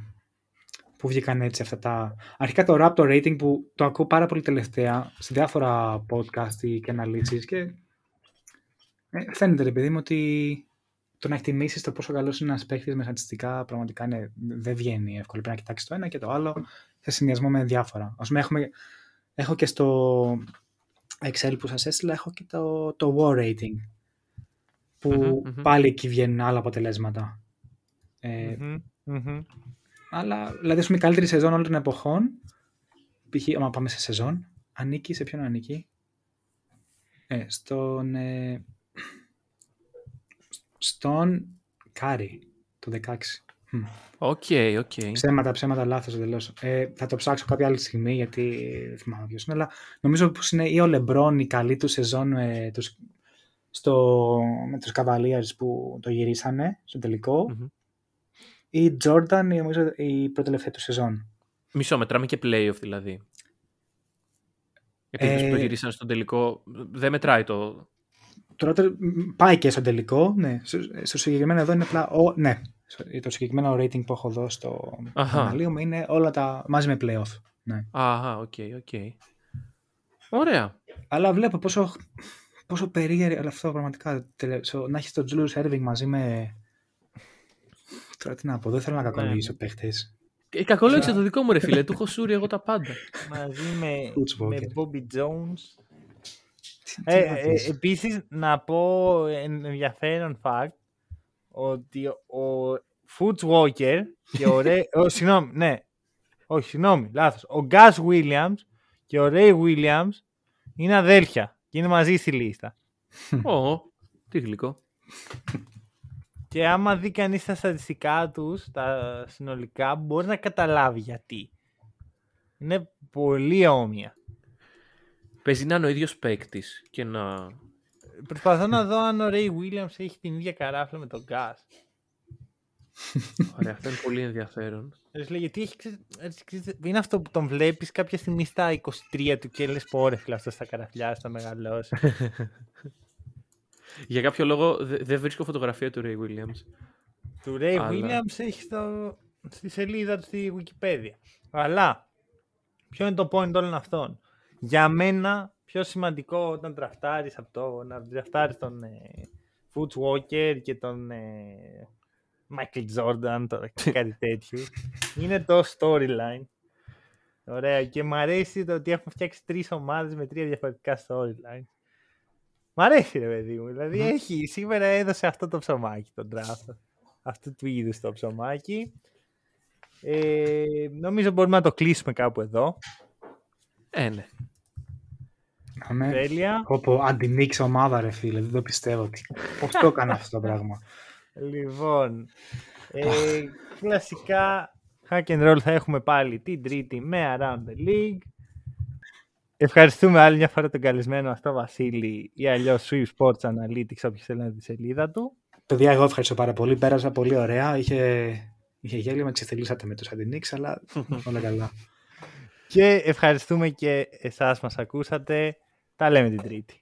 [SPEAKER 3] που βγήκαν έτσι αυτά τα... Αρχικά το Raptor Rating που το ακούω πάρα πολύ τελευταία σε διάφορα podcast και αναλύσεις και ε, φαίνεται ρε παιδί μου ότι το να εκτιμήσεις το πόσο καλός είναι ένας παίχτη με στατιστικά πραγματικά είναι, δεν βγαίνει εύκολο. Πρέπει να κοιτάξεις το ένα και το άλλο σε συνδυασμό με διάφορα. Α πούμε, έχουμε, έχω και στο Excel που σας έστειλα, έχω και το, το War Rating. Που πάλι εκεί βγαίνουν άλλα αποτελέσματα. Ε, Αλλά, δηλαδή, ας πούμε, η καλύτερη σεζόν όλων των εποχών, π.χ. άμα πάμε σε σεζόν, ανήκει σε ποιον ανήκει; Ε, στον. Ε, στον Κάρι, το 16.
[SPEAKER 2] Οκ, okay, οκ. Okay.
[SPEAKER 3] Ψέματα, ψέματα, λάθος εντελώς. Ε, θα το ψάξω κάποια άλλη στιγμή γιατί δεν θυμάμαι ποιος είναι, αλλά νομίζω πως είναι ή ο Λεμπρόν η καλή του σεζόν με τους, στο, με τους Cavaliers που το γυρίσανε στο τελικό mm-hmm. ή Jordan νομίζω η προτελευταία του σεζόν.
[SPEAKER 2] Μισό, μετράμε και playoff δηλαδή. Επειδή ε, το γυρίσανε στο τελικό, δεν μετράει το...
[SPEAKER 3] Τώρα πάει και στο τελικό, ναι. Στο συγκεκριμένο εδώ είναι απλά... Ο, ναι, το συγκεκριμένο rating που έχω δώσει στο κανάλι μου είναι όλα τα μαζί με playoff. Ναι.
[SPEAKER 2] Αχα, οκ, okay, οκ. Okay. Ωραία.
[SPEAKER 3] Αλλά βλέπω πόσο, πόσο περίεργο αλλά αυτό πραγματικά. Να έχεις τον Julius Erving μαζί με. Τώρα τι να πω, δεν θέλω να κακολογήσω ναι. παίχτες.
[SPEAKER 2] Ε, κακολόγησε το δικό μου ρε φίλε, του έχω σούρει εγώ τα πάντα.
[SPEAKER 1] μαζί με, με Bobby Jones. Ε, ε, επίσης να πω ενδιαφέρον fact ότι ο Foots Walker και ο Ray... ο, συγγνώμη, ναι. Όχι, συγγνώμη, λάθος. Ο Gus Williams και ο Ray Williams είναι αδέλφια και είναι μαζί στη λίστα.
[SPEAKER 2] Ω, τι γλυκό.
[SPEAKER 1] Και άμα δει κανείς τα στατιστικά τους, τα συνολικά, μπορεί να καταλάβει γιατί. Είναι πολύ όμοια.
[SPEAKER 2] Παίζει να είναι ο ίδιος παίκτης και να
[SPEAKER 1] Προσπαθώ να δω αν ο Ray Williams έχει την ίδια καράφλα με τον Gas.
[SPEAKER 2] Ωραία, αυτό είναι πολύ ενδιαφέρον.
[SPEAKER 1] γιατί έχει, είναι αυτό που τον βλέπεις κάποια στιγμή στα 23 του και λες πω ρε αυτός στα καραφλιά, στα μεγαλώσει.
[SPEAKER 2] Για κάποιο λόγο δεν βρίσκω φωτογραφία του Ray Williams.
[SPEAKER 1] Του Ray Williams έχει στο, στη σελίδα του στη Wikipedia. Αλλά ποιο είναι το point όλων αυτών; Για μένα πιο σημαντικό όταν τραφτάρεις από το να τραφτάρεις τον ε, Foots Walker και τον ε, Michael Jordan τώρα κάτι τέτοιο είναι το storyline. Ωραία και μου αρέσει το ότι έχουμε φτιάξει τρεις ομάδες με τρία διαφορετικά storyline Μ' αρέσει ρε παιδί μου, δηλαδή έχει, σήμερα έδωσε αυτό το ψωμάκι τον draft αυτού του είδους το ψωμάκι. Ε, νομίζω μπορούμε να το κλείσουμε κάπου εδώ
[SPEAKER 2] ε, ναι.
[SPEAKER 1] Ναι. Τέλεια.
[SPEAKER 3] Όπω αντινίξω ομάδα, ρε φίλε. Δεν το πιστεύω. Πώς το έκανα αυτό το πράγμα.
[SPEAKER 1] Λοιπόν, ε, κλασικά hack and roll θα έχουμε πάλι την τρίτη με Around the League. Ευχαριστούμε άλλη μια φορά τον καλεσμένο αυτό Βασίλη ή αλλιώς Swift Sports Analytics, όποιος θέλει να δει τη σελίδα του.
[SPEAKER 3] Παιδιά, εγώ ευχαριστώ πάρα πολύ. Πέρασα πολύ ωραία. Είχε, είχε γέλιο, με ξεθελήσατε με τους Αντινίξ, αλλά όλα καλά.
[SPEAKER 1] Και ευχαριστούμε και εσάς μας ακούσατε. Τα λέμε την Τρίτη.